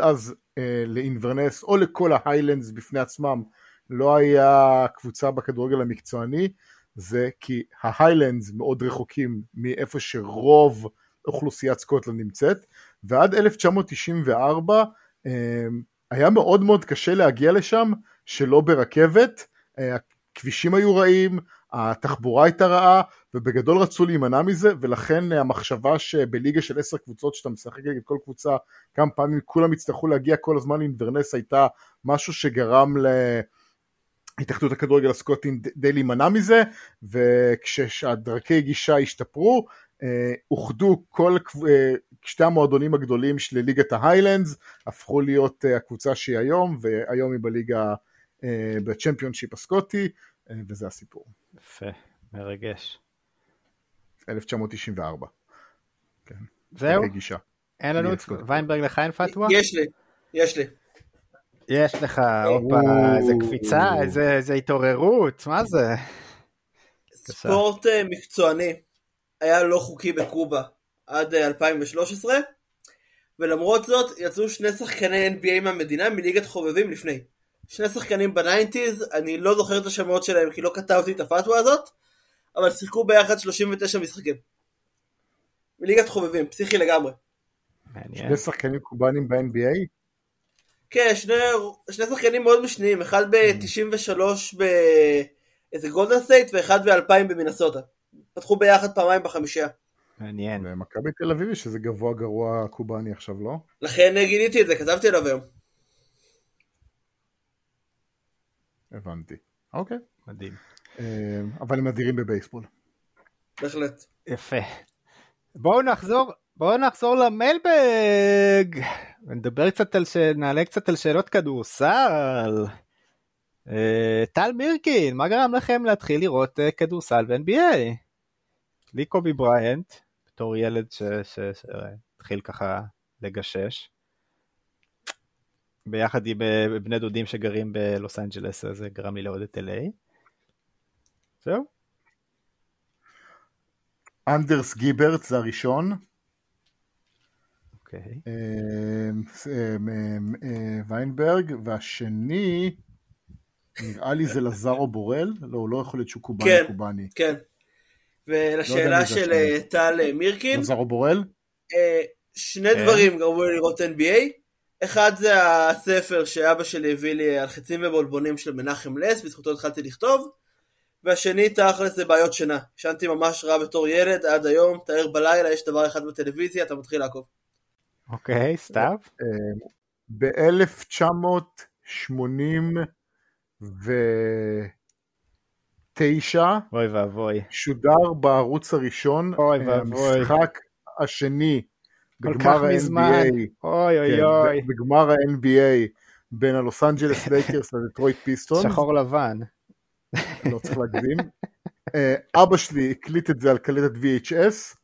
אז אה, לאינברנס או לכל ההיילנדס בפני עצמם לא היה קבוצה בכדורגל המקצועני זה כי ההיילנדס מאוד רחוקים מאיפה שרוב אוכלוסיית סקוטלנד נמצאת ועד 1994 אה, היה מאוד מאוד קשה להגיע לשם שלא ברכבת, אה, הכבישים היו רעים, התחבורה הייתה רעה ובגדול רצו להימנע מזה ולכן המחשבה שבליגה של עשר קבוצות שאתה משחק נגד כל קבוצה כמה פעמים כולם יצטרכו להגיע כל הזמן לאינברנס הייתה משהו שגרם להתאחדות הכדורגל הסקוטים די להימנע מזה וכשהדרכי גישה השתפרו אה, אוחדו כל אה, שתי המועדונים הגדולים של ליגת ההיילנדס הפכו להיות אה, הקבוצה שהיא היום והיום היא בליגה בצ'מפיונשיפ הסקוטי וזה הסיפור. יפה, מרגש. 1994. כן. זהו? אין לנו את ויינברג לך אין פתווה? יש לי, יש לי. יש לך, הופה, איזה קפיצה, איזה, איזה התעוררות, מה זה? ספורט אה, מקצועני היה לא חוקי בקובה עד אה, 2013, ולמרות זאת יצאו שני שחקני NBA מהמדינה מליגת חובבים לפני. שני שחקנים בניינטיז, אני לא זוכר את השמות שלהם כי לא כתבתי את הפתווה הזאת, אבל שיחקו ביחד 39 משחקים. מליגת חובבים, פסיכי לגמרי. שני שחקנים קובנים ב-NBA? כן, שני, שני שחקנים מאוד משניים, אחד ב-93 באיזה גולדן סטייט ואחד ב-2000 במינסוטה. פתחו ביחד פעמיים בחמישייה. מעניין. ומכבי תל אביב שזה גבוה גרוע קובאני עכשיו, לא? לכן גיליתי את זה, כתבתי עליו היום. הבנתי. אוקיי. מדהים. אבל הם אדירים בבייסבול. בהחלט. יפה. בואו נחזור, בואו נחזור למלבג ונדבר קצת על, ש... נעלה קצת על שאלות כדורסל. אה, טל מירקין, מה גרם לכם להתחיל לראות אה, כדורסל ב-NBA? לי קובי בריינט, בתור ילד שהתחיל ככה לגשש. ביחד עם אה, בני דודים שגרים בלוס אנג'לס, זה גרם לי לאהוד את LA. זהו. אנדרס גיברט זה הראשון. אוקיי. ויינברג, והשני, נראה לי זה לזארו בורל, לא, הוא לא יכול להיות שהוא קובאני כן, קובאני. כן. ולשאלה של אה, טל מירקין, לזארו בורל? אה, שני כן. דברים גרמו לי לראות NBA. אחד זה הספר שאבא שלי הביא לי על חצים ובולבונים של מנחם לס, בזכותו התחלתי לכתוב. והשני תכלס זה בעיות שינה. ישנתי ממש רע בתור ילד עד היום, תאר בלילה, יש דבר אחד בטלוויזיה, אתה מתחיל לעקוב. אוקיי, סתיו? ב-1989 אוי ואבוי. שודר בערוץ הראשון אוי ואבוי. המשחק השני בגמר מזמן. ה-NBA, אוי אוי כן, אוי. בגמר ה-NBA בין הלוס אנג'לס *laughs* לייקרס לדטרויט פיסטונס, שחור לבן. לא צריך להגזים, אה, אבא שלי הקליט את זה על קלטת VHS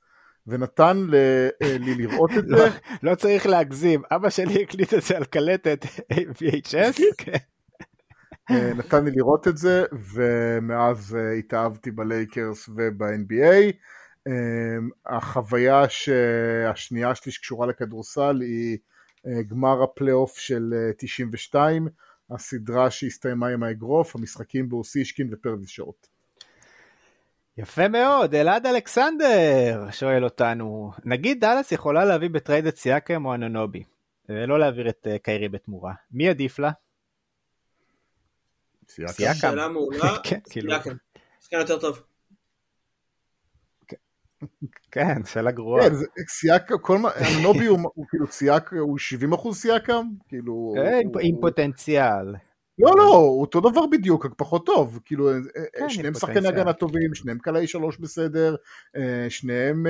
ונתן אה, לי לראות את לא- זה, לא צריך להגזים, אבא שלי הקליט את זה על קלטת VHS. *laughs* כן. אה, נתן לי לראות את זה ומאז אה, התאהבתי בלייקרס וב-NBA. החוויה השנייה שלי שקשורה לכדורסל היא גמר הפלייאוף של אה, 92, הסדרה שהסתיימה עם האגרוף, המשחקים באוסישקין ופרוויס שורט. יפה מאוד, אלעד אלכסנדר שואל אותנו, נגיד דאלאס יכולה להביא בטרייד את סיאקם או אנונובי, ולא להעביר את אה, קיירי בתמורה, מי עדיף לה? סיאקם. שאלה מעולה, *laughs* כן, כאילו. סיאקם. שחקן יותר טוב. כן, שאלה גרועה. כן, זה- סיאקה, כל מה, נובי הוא כאילו סיאקה, הוא 70 אחוז סיאקם? כאילו... אה, עם פוטנציאל. לא, לא, אותו דבר בדיוק, רק פחות טוב. כאילו, אה, אה, כן, שניהם שחקני. הגנה טובים, שניהם קלעי שלוש בסדר, אה, שניהם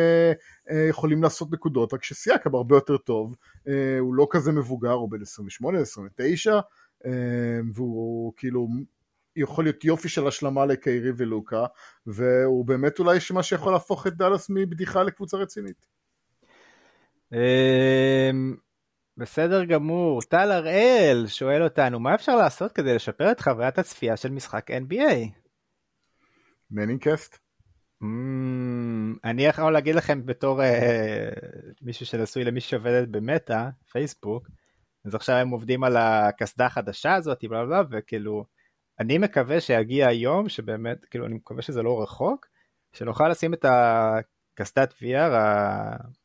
יכולים לעשות נקודות, רק שסיאקם הרבה יותר טוב. הוא לא כזה מבוגר, הוא בן 28, 29, אה, והוא כאילו יכול להיות יופי של השלמה לקיירי ולוקה, והוא באמת אולי מה שיכול להפוך את דאלאס מבדיחה לקבוצה רצינית. בסדר גמור. טל הראל שואל אותנו, מה אפשר לעשות כדי לשפר את חוויית הצפייה של משחק NBA? מנינקאסט? אמ, אני יכול להגיד לכם בתור אה, מישהו שנשוי למישהי שעובדת במטא, פייסבוק, אז עכשיו הם עובדים על הקסדה החדשה הזאת, בלה בלה, בלה, וכאילו, אני מקווה שיגיע היום, שבאמת, כאילו, אני מקווה שזה לא רחוק, שנוכל לשים את הקסדת VR,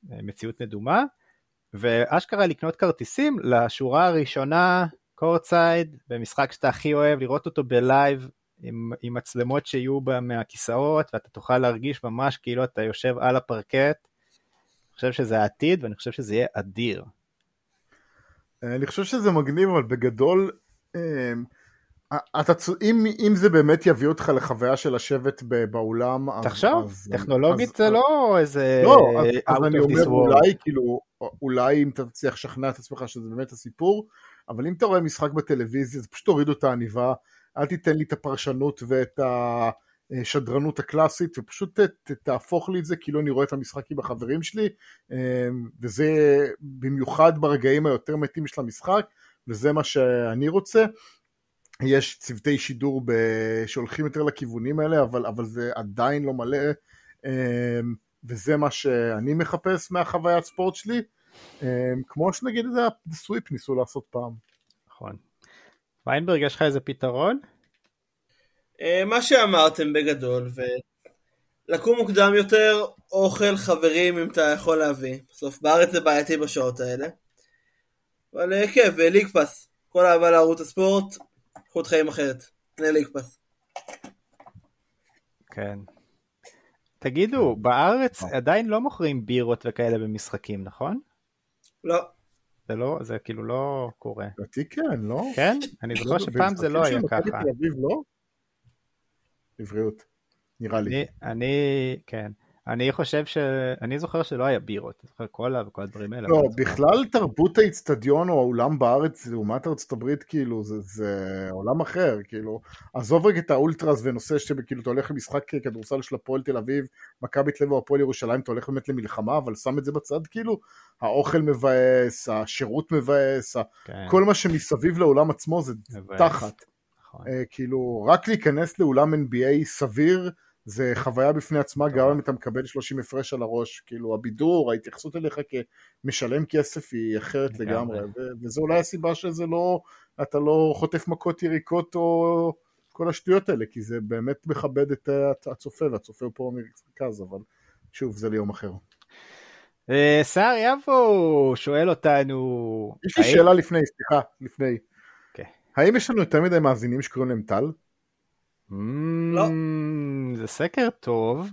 המציאות מדומה, ואשכרה לקנות כרטיסים לשורה הראשונה, courtside, במשחק שאתה הכי אוהב, לראות אותו ב live, עם, עם מצלמות שיהיו בה מהכיסאות, ואתה תוכל להרגיש ממש כאילו אתה יושב על הפרקט. אני חושב שזה העתיד, ואני חושב שזה יהיה אדיר. אני חושב שזה מגניב, אבל בגדול, אה, אתה, אם, אם זה באמת יביא אותך לחוויה של לשבת באולם, אז- תחשוב, אז- טכנולוגית אז- זה לא איזה לא, אז, אז אני אומר. אולי, כאילו, אולי אם אתה תצליח לשכנע את עצמך שזה באמת הסיפור, אבל אם אתה רואה משחק בטלוויזיה, זה פשוט תורידו את העניבה, אל תיתן לי את הפרשנות ואת השדרנות הקלאסית, ופשוט ת, תהפוך לי את זה כאילו אני רואה את המשחק עם החברים שלי, אה, וזה במיוחד ברגעים היותר מתים של המשחק, וזה מה שאני רוצה. יש צוותי שידור ב... שהולכים יותר לכיוונים האלה, אבל, אבל זה עדיין לא מלא, אה, וזה מה שאני מחפש מהחוויית ספורט שלי, אה, כמו שנגיד את זה הסוויפ ניסו לעשות פעם. נכון. ויינברג, יש לך איזה פתרון? אה, מה שאמרתם בגדול, ולקום מוקדם יותר, אוכל, חברים אם אתה יכול להביא. בסוף בארץ זה בעייתי בשעות האלה. אבל אה, כן, וליג פאס. כל אהבה לערוץ הספורט, איכות חיים אחרת. קנה ליג פאס. כן. תגידו, בארץ עדיין לא מוכרים בירות וכאלה במשחקים, נכון? לא. זה לא, זה כאילו לא קורה. לדעתי כן, לא? כן? *laughs* אני זוכר שפעם זה לא היה במשחקים של מכבי ככה. תל אביב לא? לבריאות, נראה לי. אני, כן. אני חושב ש... אני זוכר שלא היה בירות, אני זוכר קולה וכל הדברים האלה. לא, בכלל תרבות האיצטדיון או האולם בארץ, לעומת ארצות הברית, כאילו, זה, זה עולם אחר, כאילו. עזוב רגע את האולטרס ונושא שכאילו אתה הולך למשחק כדורסל של הפועל תל אביב, מכבי תל אביב או הפועל ירושלים, אתה הולך באמת למלחמה, אבל שם את זה בצד, כאילו, האוכל מבאס, השירות מבאס, כן. כל מה שמסביב לאולם עצמו זה מבאס. תחת. נכון. אה, כאילו, רק להיכנס לאולם NBA סביר, זה חוויה בפני עצמה, גם אם אתה מקבל 30 הפרש על הראש, כאילו הבידור, ההתייחסות אליך כמשלם כסף היא אחרת לגמרי. ו- וזו אולי הסיבה שזה לא, אתה לא חוטף מכות יריקות או כל השטויות האלה, כי זה באמת מכבד את הצופה, והצופה הוא פה במרכז, אבל שוב, זה ליום אחר. אה, סער יבו שואל אותנו... יש לי שאלה לפני, סליחה, לפני. אוקיי. האם יש לנו יותר מדי מאזינים שקוראים להם טל? לא. זה סקר טוב.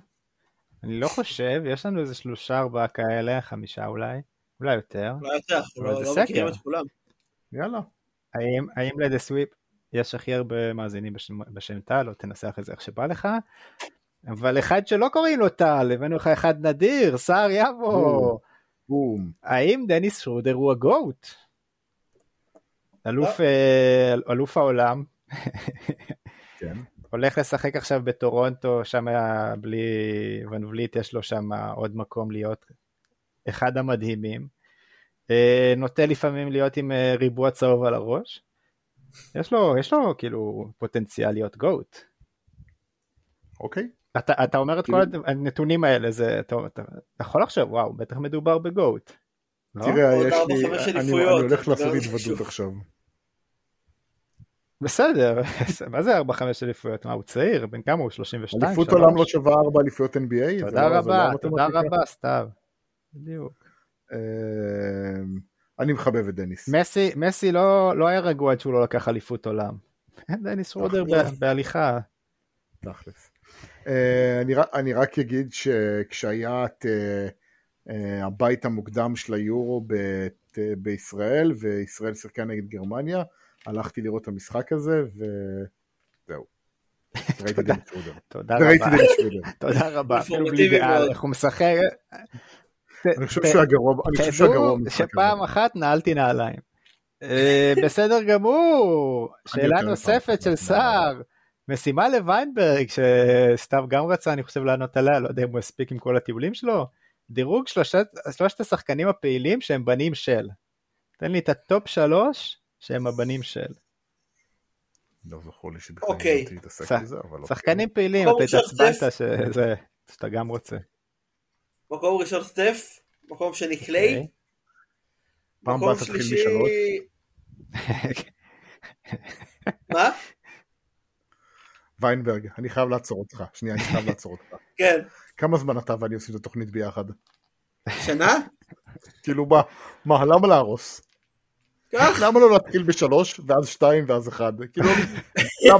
אני לא חושב, יש לנו איזה שלושה ארבעה כאלה, חמישה אולי, אולי יותר. אולי יותר, לא לא מכירים. את כולם. יאללה. האם, האם לדה סוויפ יש הכי הרבה מאזינים בשם, בשם טל, או תנסח את זה איך שבא לך? אבל אחד שלא קוראים לו טל, הבאנו לך אחד נדיר, סער יבו. בום. האם דניס שרודר הוא הגוט? אלוף, אה, אלוף העולם. כן. הולך לשחק עכשיו בטורונטו, שם היה בלי ון וליט, יש לו שם עוד מקום להיות אחד המדהימים. אה, נוטה לפעמים להיות עם אה, ריבוע צהוב על הראש. יש לו, יש לו כאילו פוטנציאל להיות גוט. אוקיי. אתה, אתה אומר את כל הד- הנתונים האלה, זה, אתה, אתה, אתה יכול לחשוב, וואו, בטח מדובר בגוט. לא? תראה, עוד יש לי, אני, אני הולך לעשות התוודות. עכשיו. בסדר, *laughs* מה זה 4-5 אליפויות? מה, הוא צעיר? בן כמה הוא? 32? אליפות? עולם לא שווה ארבע אליפויות NBA? תודה לא- רבה, תודה? רבה, סתיו. בדיוק. אה, אני מחבב את דניס. מסי, מסי לא, לא היה רגוע עד שהוא לא לקח אליפות עולם. *laughs* דניס רודר בהליכה. תכלס. אה, אני, רק- אגיד שכשהיה את אה, אה, הבית המוקדם של היורו בישראל, וישראל שיחקה נגד גרמניה, הלכתי לראות את המשחק הזה, וזהו. *laughs* ראיתי. *laughs* תודה רבה. זה בשודר. תודה רבה. אפילו בלי דעה. איך הוא משחק. אני חושב שהוא הגרוע, אני חושב שהוא הגרוע תדעו. שפעם אחת נעלתי נעליים. אה, בסדר גמור. שאלה נוספת. של סער. משימה לוויינברג שסתיו גם רצה אני חושב לענות עליה לא יודע אם הוא הספיק עם כל הטיולים שלו. דירוג שלושת, שלושת השחקנים הפעילים שהם בנים של. תן לי את ה top שלוש שהם הבנים של. לא זכור לי שבכלל אוקיי. להתעסק בזה, אבל אוקיי. שחקנים פעילים אתה התעצבנת סטף. שזה שאתה גם רוצה. מקום ראשון סטף, מקום שני קליי, אוקיי. פעם מקום הבאה תתחיל. משלוש. *laughs* מה? ויינברג, אני חייב לעצור אותך. שנייה, אני חייב לעצור אותך. *laughs* כן. כמה זמן אתה ואני עושים את התוכנית ביחד? שנה? *laughs* כאילו מה, למה להרוס? כך. למה לא להתחיל בשלוש, ואז שתיים, ואז אחד? כאילו, למה?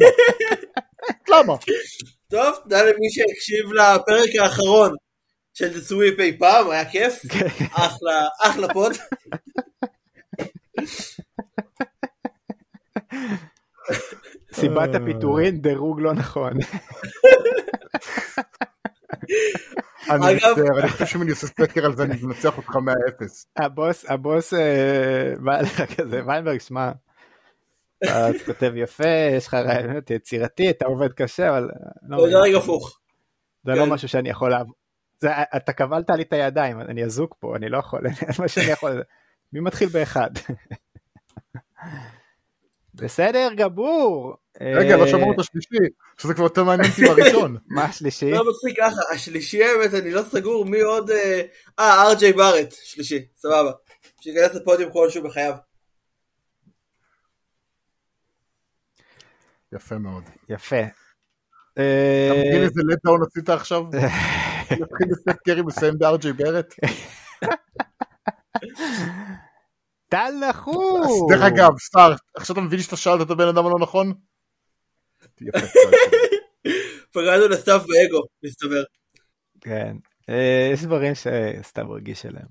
*laughs* למה? טוב, תודה למי שהקשיב לפרק האחרון של The Sweep אי פעם, היה כיף. אחלה, אחלה pod. סיבת הפיטורין דירוג לא נכון. *laughs* אני מצטער, אני חושב שאם אני עושה סקר על זה, אני מנצח אותך מהאפס. הבוס הבוס אה, בא אליך כזה ויינברג שמע. אתה כותב יפה יש לך רעיונות יצירתי אתה עובד קשה אבל אה, לא- זה רגע הפוך. זה כן. לא משהו שאני יכול לעבוד. זה, אתה כבלת לי את הידיים אני אזוק פה אני לא יכול *laughs* אין מה שאני יכול מי מתחיל באחד. *laughs* בסדר גמור. רגע, לא אה, שמענו את השלישי, שזה כבר יותר מעניין אותי *laughs* בראשון. מה השלישי? לא מצחיק ככה, השלישי האמת אני לא סגור מי עוד... אה, אה, ארג'יי בארט, שלישי, סבבה. שייכנס לפודיום כלשהו בחייו. יפה מאוד. יפה. אתה אה, מבין איזה לטאון עשית עכשיו? *laughs* להתחיל בסט קרי מסיים בארג'י ברט? טל נחום. דרך אגב, סטאר, עכשיו אתה מבין שאתה שאלת את הבן אדם הלא נכון? יפה. *laughs* פגענו לסתיו באגו, מסתבר. כן. אה, יש דברים שסתם רגיש אליהם.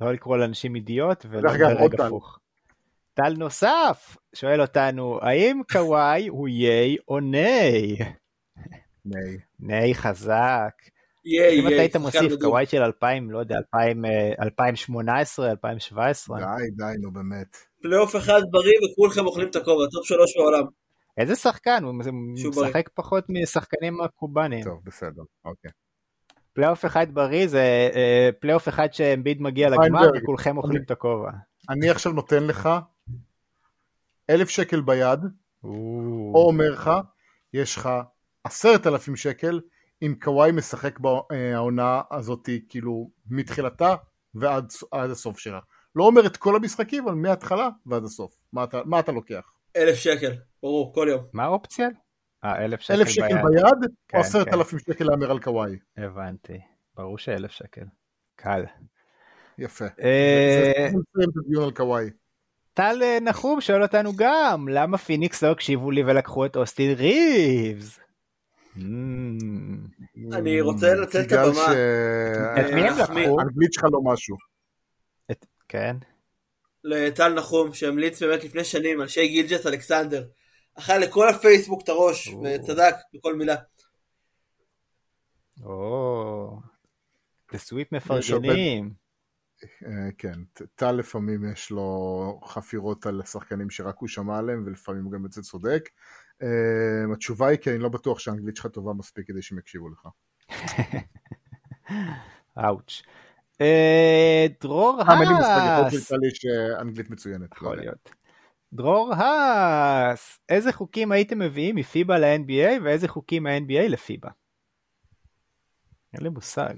לא לקרוא לאנשים אידיוט ולא לדרג. הפוך. טל נוסף שואל אותנו האם קוואי הוא yay או nay? nay. nay חזק. yay, אם אתה היית מוסיף. קוואי של 2000 לא יודע 2000, אה, 2018 2017 די, די, נו באמת. פלייאוף אחד בריא וכולכם אוכלים את הכובע, top שלוש בעולם. איזה שחקן הוא משחק פחות משחקנים הקובנים. טוב, בסדר, אוקיי. פלייאוף אחד בריא זה אה, פלייאוף אחד שאמביד מגיע לגמר. וכולכם אוכלים את הכובע. אני עכשיו נותן לך אלף שקל ביד, או. או אומר לך, יש לך עשרת אלפים שקל אם קוואי משחק בעונה הזאת כאילו מתחילתה ועד עד הסוף שלה. לא אומר את כל המשחקים, אבל מההתחלה ועד הסוף. מה אתה, מה אתה לוקח? אלף שקל, ברור, כל יום. מה האופציה? אה, אלף שקל אלף שקל ביד. ביד, כן, או עשרת כן. אלפים שקל להמר על קוואי. הבנתי. ברור שאלף שקל. קל. יפה. אה. טל אה, נחום שואל אותנו גם, למה פיניקס לא הקשיבו לי ולקחו את אוסטין ריבס? Mm. אני רוצה לנצל את הבמה. את מי הם. לקחו? האנגלית שלך לא משהו. כן. לטל נחום שהמליץ באמת לפני שנים על שי גילג'ס אלכסנדר. אכל לכל הפייסבוק את הראש וצדק בכל מילה. או. הרבה- מפרגנים. אה, כן, טל לפעמים יש לו חפירות על שחקנים שרק הוא שמע עליהם, ולפעמים גם יוצא צודק. אה, התשובה היא כי אני לא בטוח שהאנגלית שלך טובה מספיק כדי שהם יקשיבו לך. אאוץ'. אה, דרור אה, אין לי מושג, יכול להיות האס. שלטל יש אה, אנגלית מצוינת. יכול. להיות. דרור האס, איזה חוקים הייתם מביאים מפיבה ל-NBA ואיזה חוקים מה-NBA לפיבה? אין לי מושג.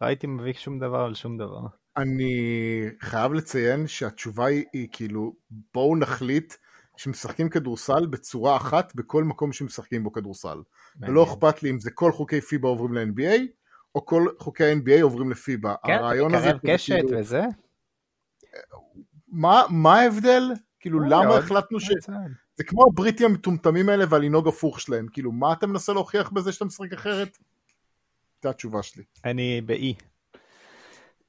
לא הייתי מביא שום דבר על שום דבר. אני חייב לציין שהתשובה היא, היא כאילו, בואו נחליט שמשחקים כדורסל בצורה אחת בכל מקום שמשחקים בו כדורסל. ולא אכפת לי אם זה כל חוקי פיבה עוברים ל-NBA, או כל חוקי ה-NBA עוברים לפיבה. כן, הרעיון הזה, מקרב זה קשת כאילו, וזה? מה, מה ההבדל? כאילו, לא למה. החלטנו ש... זה כמו הבריטים המטומטמים האלה והלנהוג הפוך שלהם, כאילו מה אתה מנסה להוכיח בזה שאתה משחק אחרת? זו התשובה שלי. אני באי.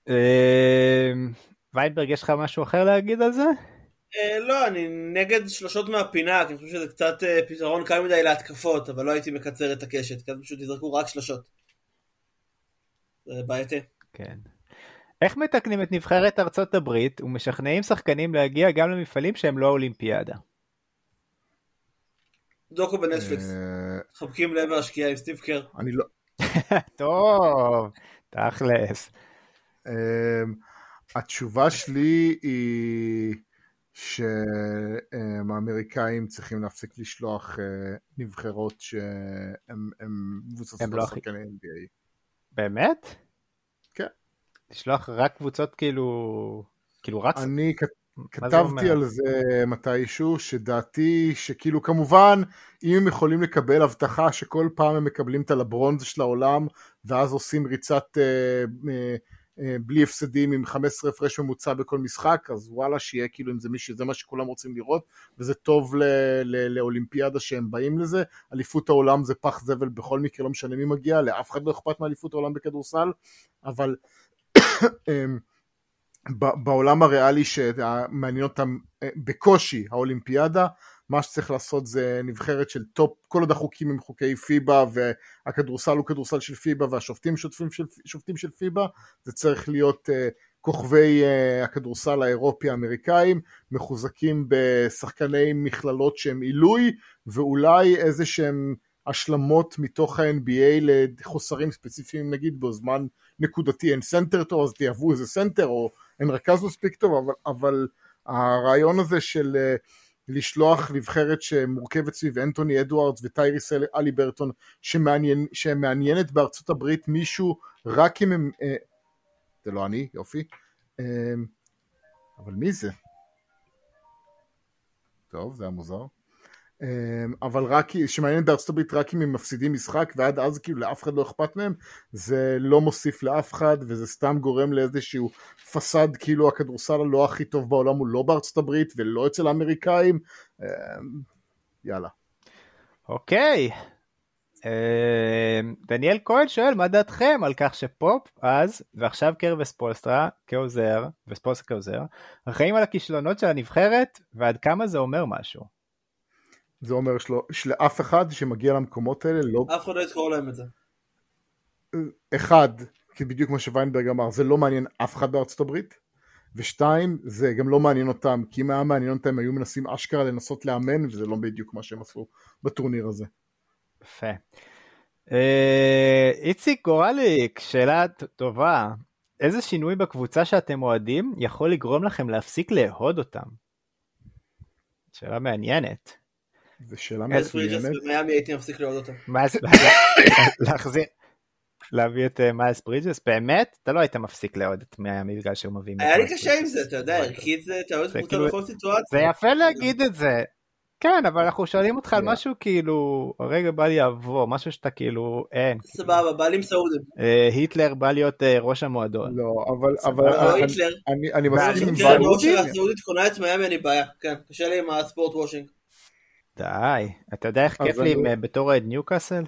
אה, ויינברג, יש לך משהו אחר להגיד על זה? אה, לא, אני נגד שלושות מהפינה, כי אני חושב שזה קצת אה, פתרון קל מדי להתקפות, אבל לא הייתי מקצר את הקשת, כי אז פשוט יזרקו רק שלושות. זה בעייתי. כן. איך מתקנים את נבחרת ארצות הברית ומשכנעים שחקנים להגיע גם למפעלים שהם לא אולימפיאדה? דוקו בנטפליקס. אה, חבקים לעבר השקיעה עם סטיב קר. אני לא... *laughs* טוב, תכלס. אמ, התשובה שלי היא שהאמריקאים צריכים להפסיק לשלוח אה, נבחרות שהן מבוססות הם על לא שחקני NBA. באמת? לשלוח רק קבוצות כאילו... כאילו רץ? אני זה כתבתי אומר? על זה מתישהו, שדעתי שכאילו כמובן אם הם יכולים לקבל הבטחה שכל פעם הם מקבלים את הלברונז של העולם ואז עושים ריצת אה, אה, אה, בלי הפסדים עם 15 הפרש ממוצע בכל משחק אז וואלה שיהיה כאילו אם זה מישהו זה מה שכולם רוצים לראות וזה טוב ל, ל, לאולימפיאדה שהם באים לזה אליפות העולם זה פח זבל בכל מקרה לא משנה מי מגיע לאף אחד לא אכפת מאליפות העולם בכדורסל אבל בעולם הריאלי שמעניין אותם אה, בקושי האולימפיאדה, מה שצריך לעשות זה נבחרת של top, כל עוד החוקים הם חוקי פיבה והכדורסל הוא כדורסל של פיבה והשופטים שופטים של, שופטים של פיבה, זה צריך להיות אה, כוכבי אה, הכדורסל האירופי האמריקאים, מחוזקים בשחקני מכללות שהם עילוי ואולי איזה שהם השלמות מתוך ה-NBA לחוסרים ספציפיים נגיד בזמן נקודתי אין סנטר טוב אז תביאו איזה סנטר או אין רכז מספיק טוב אבל, אבל הרעיון הזה של אה, לשלוח נבחרת שמורכבת סביב אנטוני אדוארדס וטייריס האליברטון שמעניין, שמעניינת בארצות הברית מישהו רק אם הם אה, זה לא אני יופי אה, אבל מי זה? טוב זה היה מוזר אבל רק, שמעניין בארצות הברית רק אם הם מפסידים משחק ועד אז כאילו לאף אחד לא אכפת מהם זה לא מוסיף לאף אחד וזה סתם גורם לאיזשהו פסאד כאילו הכדורסל הלא הכי טוב בעולם הוא לא בארצות הברית ולא אצל האמריקאים אמ, יאללה. אוקיי. אה, דניאל כהן שואל מה דעתכם על כך שפופ אז ועכשיו קר וספולסטרה כעוזר וספולסטרה כעוזר אחראים על הכישלונות של הנבחרת ועד כמה זה אומר משהו. זה אומר שלא, שלאף אחד שמגיע למקומות האלה לא אף אחד לא יזכור להם את זה. אחד כי בדיוק כמו שוויינברג אמר זה לא מעניין אף אחד בארצות הברית ושתיים זה גם לא מעניין אותם כי אם היה מעניין אותם היו מנסים אשכרה לנסות לאמן וזה לא בדיוק מה שהם עשו בטורניר הזה. יפה. אה, איציק גורליק, שאלה טובה. איזה שינוי בקבוצה שאתם אוהדים יכול לגרום לכם להפסיק לאהוד אותם? שאלה מעניינת. זו שאלה מצוינת. במיאמי הייתי מפסיק לראות. מיילס, *laughs* להחזיר, להביא את אה, מיילס ברידג'ס, באמת? אתה לא היית מפסיק לאהוד את מיאמי בגלל שהוא מביא... היה לי קשה עם. זה, אתה יודע, ערכית זה, אתה אוהד זה קבוצה כאילו- בכל סיטואציה. זה יפה להגיד את זה. כן, אבל אנחנו שואלים אותך על כן. משהו כאילו, הרגע בא לי לעבור, משהו שאתה כאילו, אין. סבבה, בעלים סעודים. אה, היטלר בא להיות אה, ראש המועדון. לא אבל אבל לא אני- היטלר. אני- מסכים עם. ראש הסעודית קונה את מיאמי, אני בעיה. כן, קשה לי עם ה sportswashing. די, אתה יודע איך כיף לי אני- אה, בתור אוהד ניוקאסל?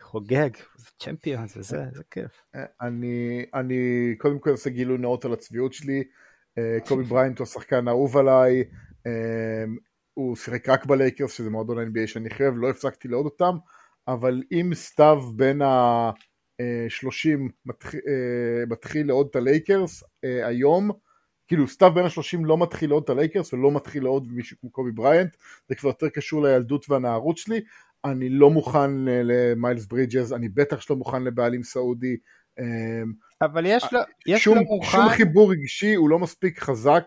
חוגג, זה צ'מפיונס וזה, זה כיף. אני, אני קודם כל עושה גילוי נאות על הצביעות שלי. אה, קובי בריינט הוא השחקן האהוב עליי. אה, הוא שיחק רק בלייקרס, שזה מועדון ה-NBA שאני חייב, לא הפסקתי לאהוד אותם, אבל אם סתיו בן ה-30 מתחיל, אה, מתחיל לאהוד את הלייקרס אה, היום, כאילו סתיו בן ה-30 לא מתחיל לאהוד את הלייקרס ולא מתחיל לאהוד מישהו כמו קובי בריינט, זה כבר יותר קשור לילדות והנערות שלי. אני לא מוכן אה, למיילס ברידג'ס, אני בטח שלא מוכן לבעלים סעודי. אה, אבל יש לו, יש שום, לו מוכן, שום חיבור רגשי הוא לא מספיק חזק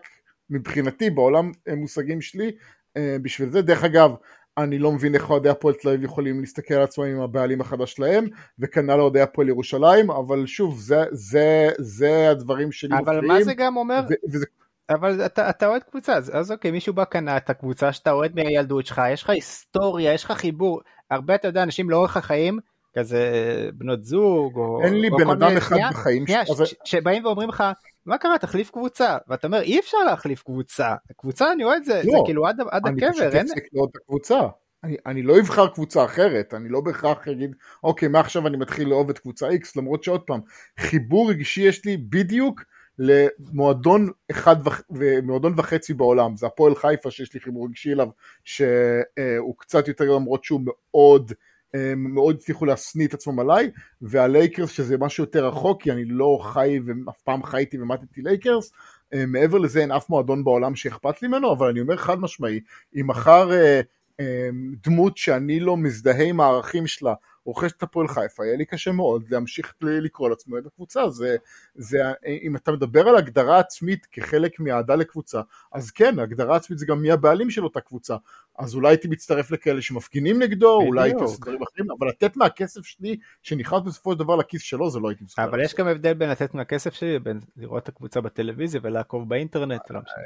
מבחינתי בעולם המושגים שלי אה, בשביל זה. דרך אגב, אני לא מבין איך אוהדי הפועל תל אביב יכולים להסתכל על עצמם עם הבעלים החדש שלהם, וכנ"ל אוהדי הפועל ירושלים, אבל שוב, זה, זה, זה הדברים שלי אבל מפריעים. מה זה גם אומר, ו- וזה אבל אתה, אתה אוהד קבוצה, אז, אז אוקיי, מישהו בא קנה את הקבוצה שאתה אוהד מהילדות שלך, יש לך היסטוריה, יש לך חיבור, הרבה, אתה יודע, אנשים לאורך החיים כזה בנות זוג, או... אין לי או בן אדם אחד שנייה, בחיים שנייה, ש- אבל- ש- שבאים ואומרים לך, מה קרה, תחליף קבוצה, ואתה אומר, אי אפשר להחליף קבוצה, קבוצה אני רואה את זה, זה לא, כאילו עד עד אני פשוט הקבר, אין... אפסיק לראות את הקבוצה. אני, אני לא אבחר קבוצה אחרת, אני לא בהכרח אגיד, אוקיי, מעכשיו אני מתחיל לאהוב את קבוצה X, למרות שעוד פעם, חיבור רגשי יש לי בדיוק למועדון אחד וח, ומועדון וחצי בעולם, זה הפועל חיפה שיש לי חיבור רגשי אליו, שהוא קצת יותר למרות שהוא מאוד, אה, מאוד הצליחו להשניא את עצמם עליי, והלייקרס שזה משהו יותר רחוק, כי אני לא חי ואף פעם חייתי ומתתי לייקרס, אה, מעבר לזה אין אף מועדון בעולם שאכפת לי ממנו, אבל אני אומר חד משמעי, אם מחר אה, אה, דמות שאני לא מזדהה עם הערכים שלה רוכשת הפועל חיפה, יהיה לי קשה מאוד להמשיך לקרוא לעצמו את הקבוצה. זה, זה, אם אתה מדבר על הגדרה עצמית כחלק מאהדה לקבוצה, אז כן, הגדרה עצמית זה גם מי הבעלים של אותה קבוצה. אז אולי הייתי מצטרף לכאלה שמפגינים נגדו, אולי הייתי עושה דברים אחרים, אבל לתת מהכסף שלי שנכנס בסופו של דבר לכיס שלו, זה לא הייתי מסוגל. אבל יש גם הבדל בין לתת מהכסף שלי לבין לראות את הקבוצה בטלוויזיה ולעקוב באינטרנט, לא משנה.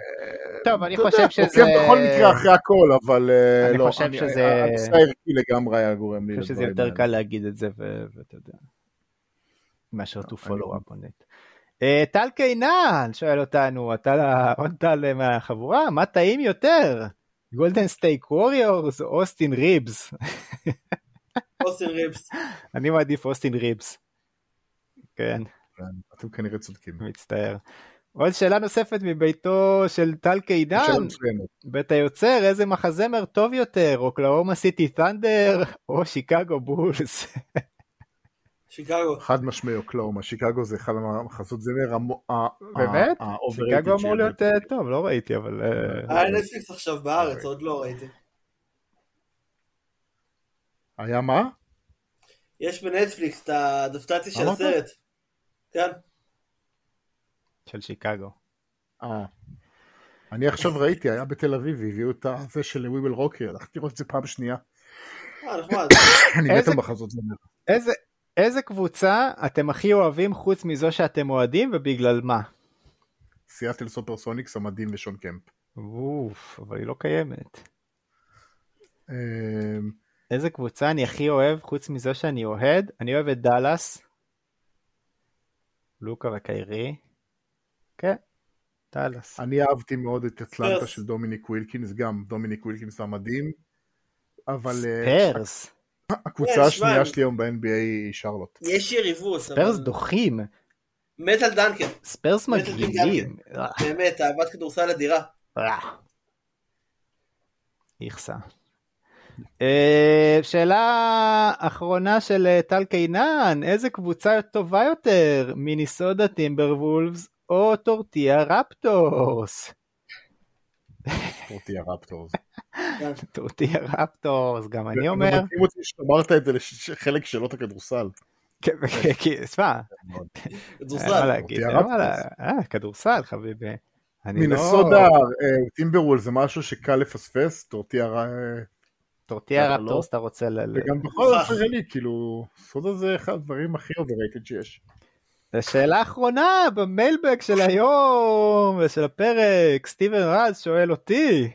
טוב, אני חושב שזה... עוקב בכל מקרה אחרי הכל, אבל אה, אני לא, חושב אני- שזה- הנושא הערכי לגמרי היה גורם לי אני חושב שזה יותר. קל להגיד את זה, ואתה יודע, מאשר to follow up on it. אה, טל קינן שואל אותנו, אתה עוד טל מהחבורה, מה טעים יותר? גולדן סטייק ווריורס או אוסטין ריבס? אוסטין ריבס. אני מעדיף אוסטין ריבס. כן. אתם כנראה צודקים. מצטער. עוד שאלה נוספת מביתו של טל מצוינת. בית היוצר, איזה מחזמר טוב יותר, אוקלהומה סיטי ת'נדר או שיקגו בולס? שיקגו. חד משמעי אוקלאומה, שיקגו זה אחד המחזות זמר המו- ה- באמת? שיקגו אמור. להיות אה, טוב, לא ראיתי, אבל... אה, היה נטפליקס עכשיו בארץ, עוד לא ראיתי. היה מה? יש בנטפליקס את האדפטציה של? הסרט. כן. של שיקגו. אה. אני עכשיו ראיתי, היה בתל אביב, הביאו את זה של We will rock הלכתי לראות את זה פעם שנייה. אה, נחמד. *coughs* אני מת איזה- על מחזות זמר. איזה, קבוצה אתם הכי אוהבים חוץ מזו שאתם אוהדים ובגלל מה? סיאטל סופרסוניקס המדהים ושון קמפ. אוף, אבל היא לא קיימת. אמ, איזה קבוצה אני הכי אוהב חוץ מזו שאני אוהד? אני אוהב את דאלאס. לוקה וקיירי. כן, דאלאס. אני אהבתי מאוד את אטלנטה. של דומיניק ווילקינס, גם דומיניק ווילקינס המדהים, אבל אה, ספרס. הקבוצה כן, השנייה שלי היום ב-NBA היא שרלוט. יש יריבות. ספרס אבל- דוחים. מת על דנקן. ספרס מגעילים. דנקן. באמת, אהבת כדורסל אדירה. אה. איכסה. אה, שאלה אחרונה של אה, טל קינן, איזה קבוצה טובה יותר, מיניסודה טימבר וולפס או טורטיה רפטורס? אותי הרפטורס. טורטיה רפטורס, גם אני זה אומר, מדהים אותי שאמרת את זה לחלק שאלות הכדורסל. כן, כדורסל. רפטורס. לה- אה, כדורסל חביבי. אני לא- מינסודה, טימברוול זה משהו שקל לפספס, טורטיה רע... טורטיה לא. רפטורס אתה רוצה ל... וגם בכל זאת נראה לי, כאילו, סודה זה אחד הדברים הכי overrated שיש. השאלה האחרונה ב mailbag של היום ושל הפרק, סטיבן רז שואל אותי,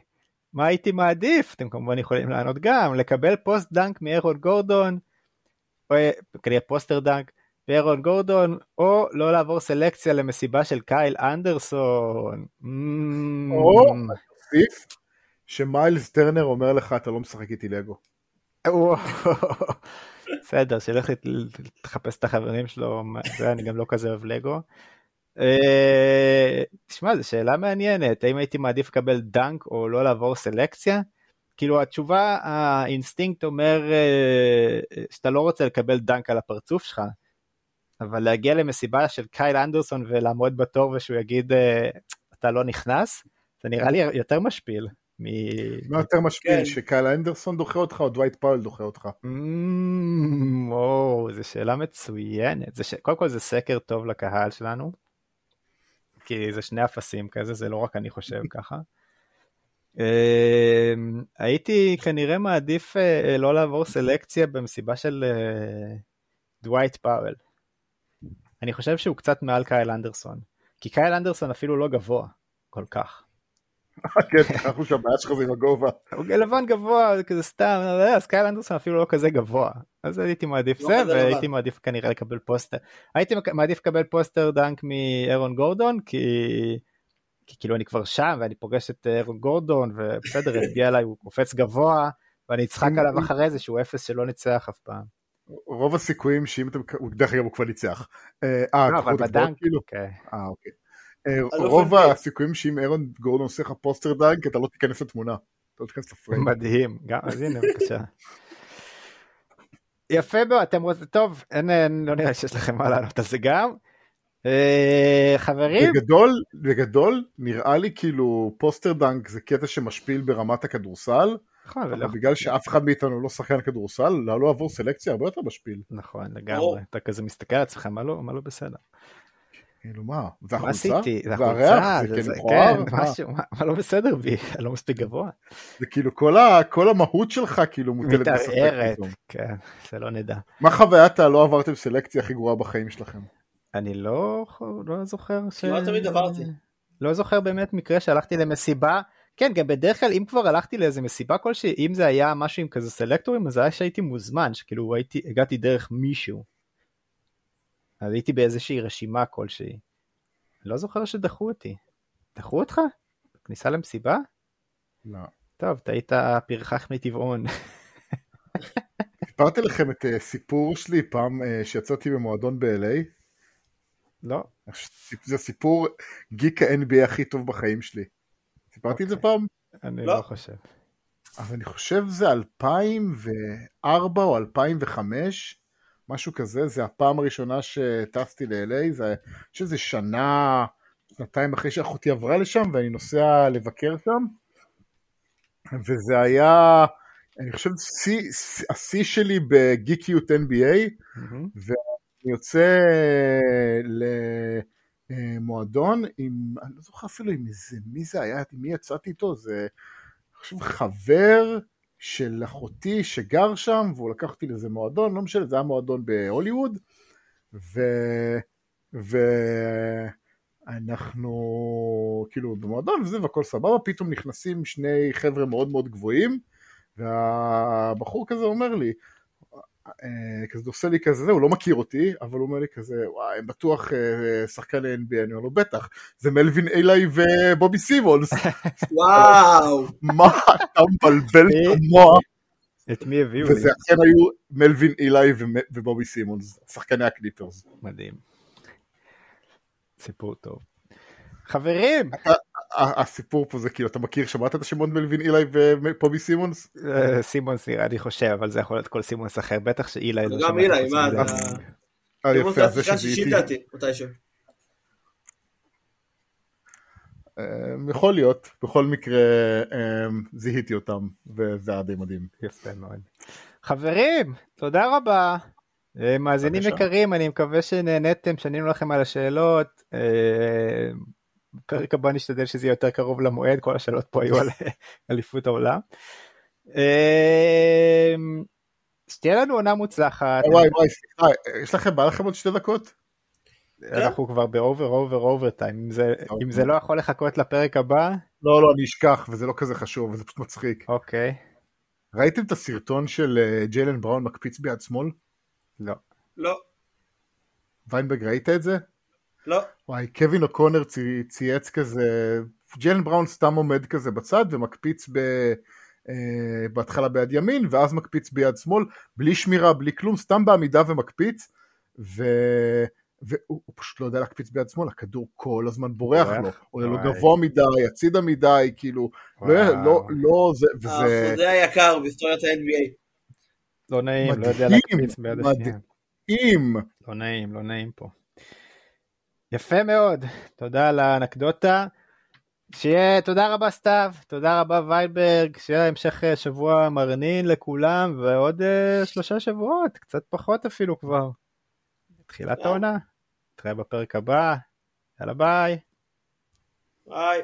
מה הייתי מעדיף? אתם כמובן יכולים לענות גם, לקבל poster dunk מאירון גורדון, או אה, כנראה poster dunk, מאירון גורדון, או לא לעבור סלקציה למסיבה של קייל אנדרסון. או, תוסיף, שמיילס טרנר אומר לך, אתה לא משחק איתי לגו. בסדר, שילך לחפש את החברים שלו, אני גם לא כזה אוהב לגו. אה, תשמע, זו שאלה מעניינת, האם הייתי מעדיף לקבל dunk או לא לעבור סלקציה? כאילו התשובה, האינסטינקט אומר אה, שאתה לא רוצה לקבל dunk על הפרצוף שלך, אבל להגיע למסיבה של קייל אנדרסון ולעמוד בתור ושהוא יגיד אה, אתה לא נכנס, זה נראה לי יותר משפיל. מ- מה יותר משפיל, כן. שקייל אנדרסון דוחה אותך או דווייט פאוול דוחה אותך? Mm, וואו, זו שאלה מצוינת. זה ש... קודם כל זה סקר טוב לקהל שלנו, כי זה שני אפסים כזה, זה לא רק אני חושב *laughs* ככה. אה, הייתי כנראה מעדיף אה, לא לעבור סלקציה במסיבה של אה, דווייט פאוול. אני חושב שהוא קצת מעל קייל אנדרסון, כי קייל אנדרסון אפילו לא גבוה כל כך. *laughs* כן, אנחנו שהבעיה שלך זה עם הגובה. הוא לבן גבוה, זה כזה סתם, יודע, אז קייל אנדרסון אפילו לא כזה גבוה. אז הייתי מעדיף לא זה, והייתי. מעדיף כנראה לקבל poster. הייתי מעדיף לקבל poster dunk מאירון גורדון, כי... כי כאילו אני כבר שם, ואני פוגש את אירון גורדון, ובסדר, *laughs* יגיע אליי, הוא קופץ גבוה, ואני אצחק עליו אחרי זה שהוא אפס שלא ניצח אף פעם. רוב הסיכויים שאם אתם, דרך אגב הוא כבר ניצח. אה, אה, לא, אבל ב dunk, כאילו? כן. אה, אוקיי. אה, אלוף רוב. הסיכויים שאם אירון גורדון עושה לך poster dunk, אתה לא תיכנס לתמונה. אתה לא תיכנס ל frame. מדהים, גם, אז הנה בבקשה. *laughs* יפה מאוד, אתם רוצים, טוב, אין, אין, לא נראה שיש לכם מה לענות על זה גם. אה, חברים, בגדול, בגדול, נראה לי כאילו poster dunk זה קטע שמשפיל ברמת הכדורסל, נכון, אבל ולא- בגלל שאף אחד מאיתנו לא שחקן כדורסל, לא לעבור סלקציה הרבה יותר משפיל. נכון. לגמרי, אתה כזה מסתכל על עצמך, מה לא, מה לא בסדר? כאילו מה, זה מה החולצה? עשיתי? זה? החולצה, זה זה- כן? כן, מה? משהו, מה- מה לא בסדר בי? אני *laughs* לא מספיק גבוה. זה כאילו כל ה- כל המהות שלך כאילו מוטלת בספק מתערערת. כן, זה לא נדע. מה חוויית הלא עברתם סלקציה הכי גרועה בחיים שלכם? אני לא, לא זוכר ש... כמעט תמיד עברתי. לא זוכר באמת מקרה שהלכתי למסיבה. כן, גם בדרך כלל אם כבר הלכתי לאיזה מסיבה כלשהי, אם זה היה משהו עם כזה סלקטורים, אז זה היה שהייתי מוזמן, שכאילו הייתי, הגעתי דרך מישהו. אז הייתי באיזושהי רשימה כלשהי. אני לא זוכר שדחו אותי. דחו אותך? כניסה למסיבה? לא. טוב, אתה היית פרחח מטבעון. *laughs* סיפרתי לכם את אה, סיפור שלי פעם אה, שיצאתי במועדון ב-LA. לא. זה סיפור גיק ה-NBA הכי טוב בחיים שלי. סיפרתי את זה פעם? אני לא. לא חושב. אבל אני חושב זה 2004 או 2005, משהו כזה, זה הפעם הראשונה שטסתי ל-LA, זה אני חושב שזה שנה, שנתיים אחרי שאחותי עברה לשם, ואני נוסע לבקר שם, וזה היה, אני חושב, שיא- שיא- השיא שלי בגיקיות NBA, מהמם. ואני יוצא למועדון עם, אני לא זוכר אפילו עם איזה, מי זה היה, מי יצאתי איתו, זה, אני חושב, חבר של אחותי שגר שם, והוא לקח אותי לאיזה מועדון, לא משנה, זה היה מועדון בהוליווד, ו... ואנחנו כאילו במועדון וזה והכל סבבה, פתאום נכנסים שני חבר'ה מאוד מאוד גבוהים, והבחור כזה אומר לי, כזה עושה לי כזה, הוא לא מכיר אותי, אבל הוא אומר לי כזה, וואי, הם בטוח אה, שחקן NBA, אני אומר לו, בטח, זה מלווין אילי ובובי סימונס. *laughs* וואו. *laughs* מה אתה מבלבל את המוח? את מי הביאו לי? וזה אכן היו מלווין אילי ובובי סימונס, שחקני הקליפרס. מדהים. סיפור טוב. חברים, הסיפור פה זה כאילו, אתה מכיר, שמעת את השמות מלווין אילי ובובי סימונס? אה, סימונס נראה לי חושב, אבל זה יכול להיות כל סימונס אחר, בטח שאילי לא גם שמע אילי, מה. אה, זה השחקן שישי מתישהו. אה, יכול להיות, בכל מקרה זיהיתי אותם, וזה היה די מדהים. יפה מאוד. חברים, תודה רבה. מאזינים. יקרים, אני מקווה שנהניתם, שענינו לכם על השאלות. בפרק הבא נשתדל שזה יהיה יותר קרוב למועד, כל השאלות פה היו על *laughs* אליפות העולם. שתהיה לנו עונה מוצלחת. וואי וואי, סליחה, יש לכם, בא לכם עוד שתי דקות? אנחנו כבר ב over over overtime, אם זה-. אם זה לא יכול לחכות לפרק הבא, לא, לא, אני אשכח, וזה לא כזה חשוב, וזה פשוט מצחיק. אוקיי. ראיתם את הסרטון של אה, ג'יילן בראון מקפיץ ביד שמאל? לא. לא, ויינברג, ראית את זה? לא. וואי, קווין אוקונר צי- צייץ כזה, ג'יילן בראון סתם עומד כזה בצד ומקפיץ ב... אה, בהתחלה ביד ימין, ואז מקפיץ ביד שמאל, בלי שמירה, בלי כלום, סתם בעמידה ומקפיץ, ו... והוא הוא פשוט לא יודע להקפיץ ביד שמאל, הכדור כל הזמן בורח בורח? לו, עולה לו. גבוה מדי, הצידה מדי, כאילו, לא, וואו. לא, לא, זה, וזה החוזה היקר בהיסטוריית ה-NBA. לא נעים, לא יודע מדהים, להקפיץ ביד השנייה. מדהים. לא נעים, לא נעים פה. יפה מאוד, תודה על האנקדוטה. שיהיה, תודה רבה סתיו, תודה רבה ויינברג, שיהיה המשך אה, שבוע מרנין לכולם, ועוד אה, שלושה שבועות, קצת פחות אפילו כבר. תחילת העונה, נתראה בפרק הבא, יאללה ביי. ביי.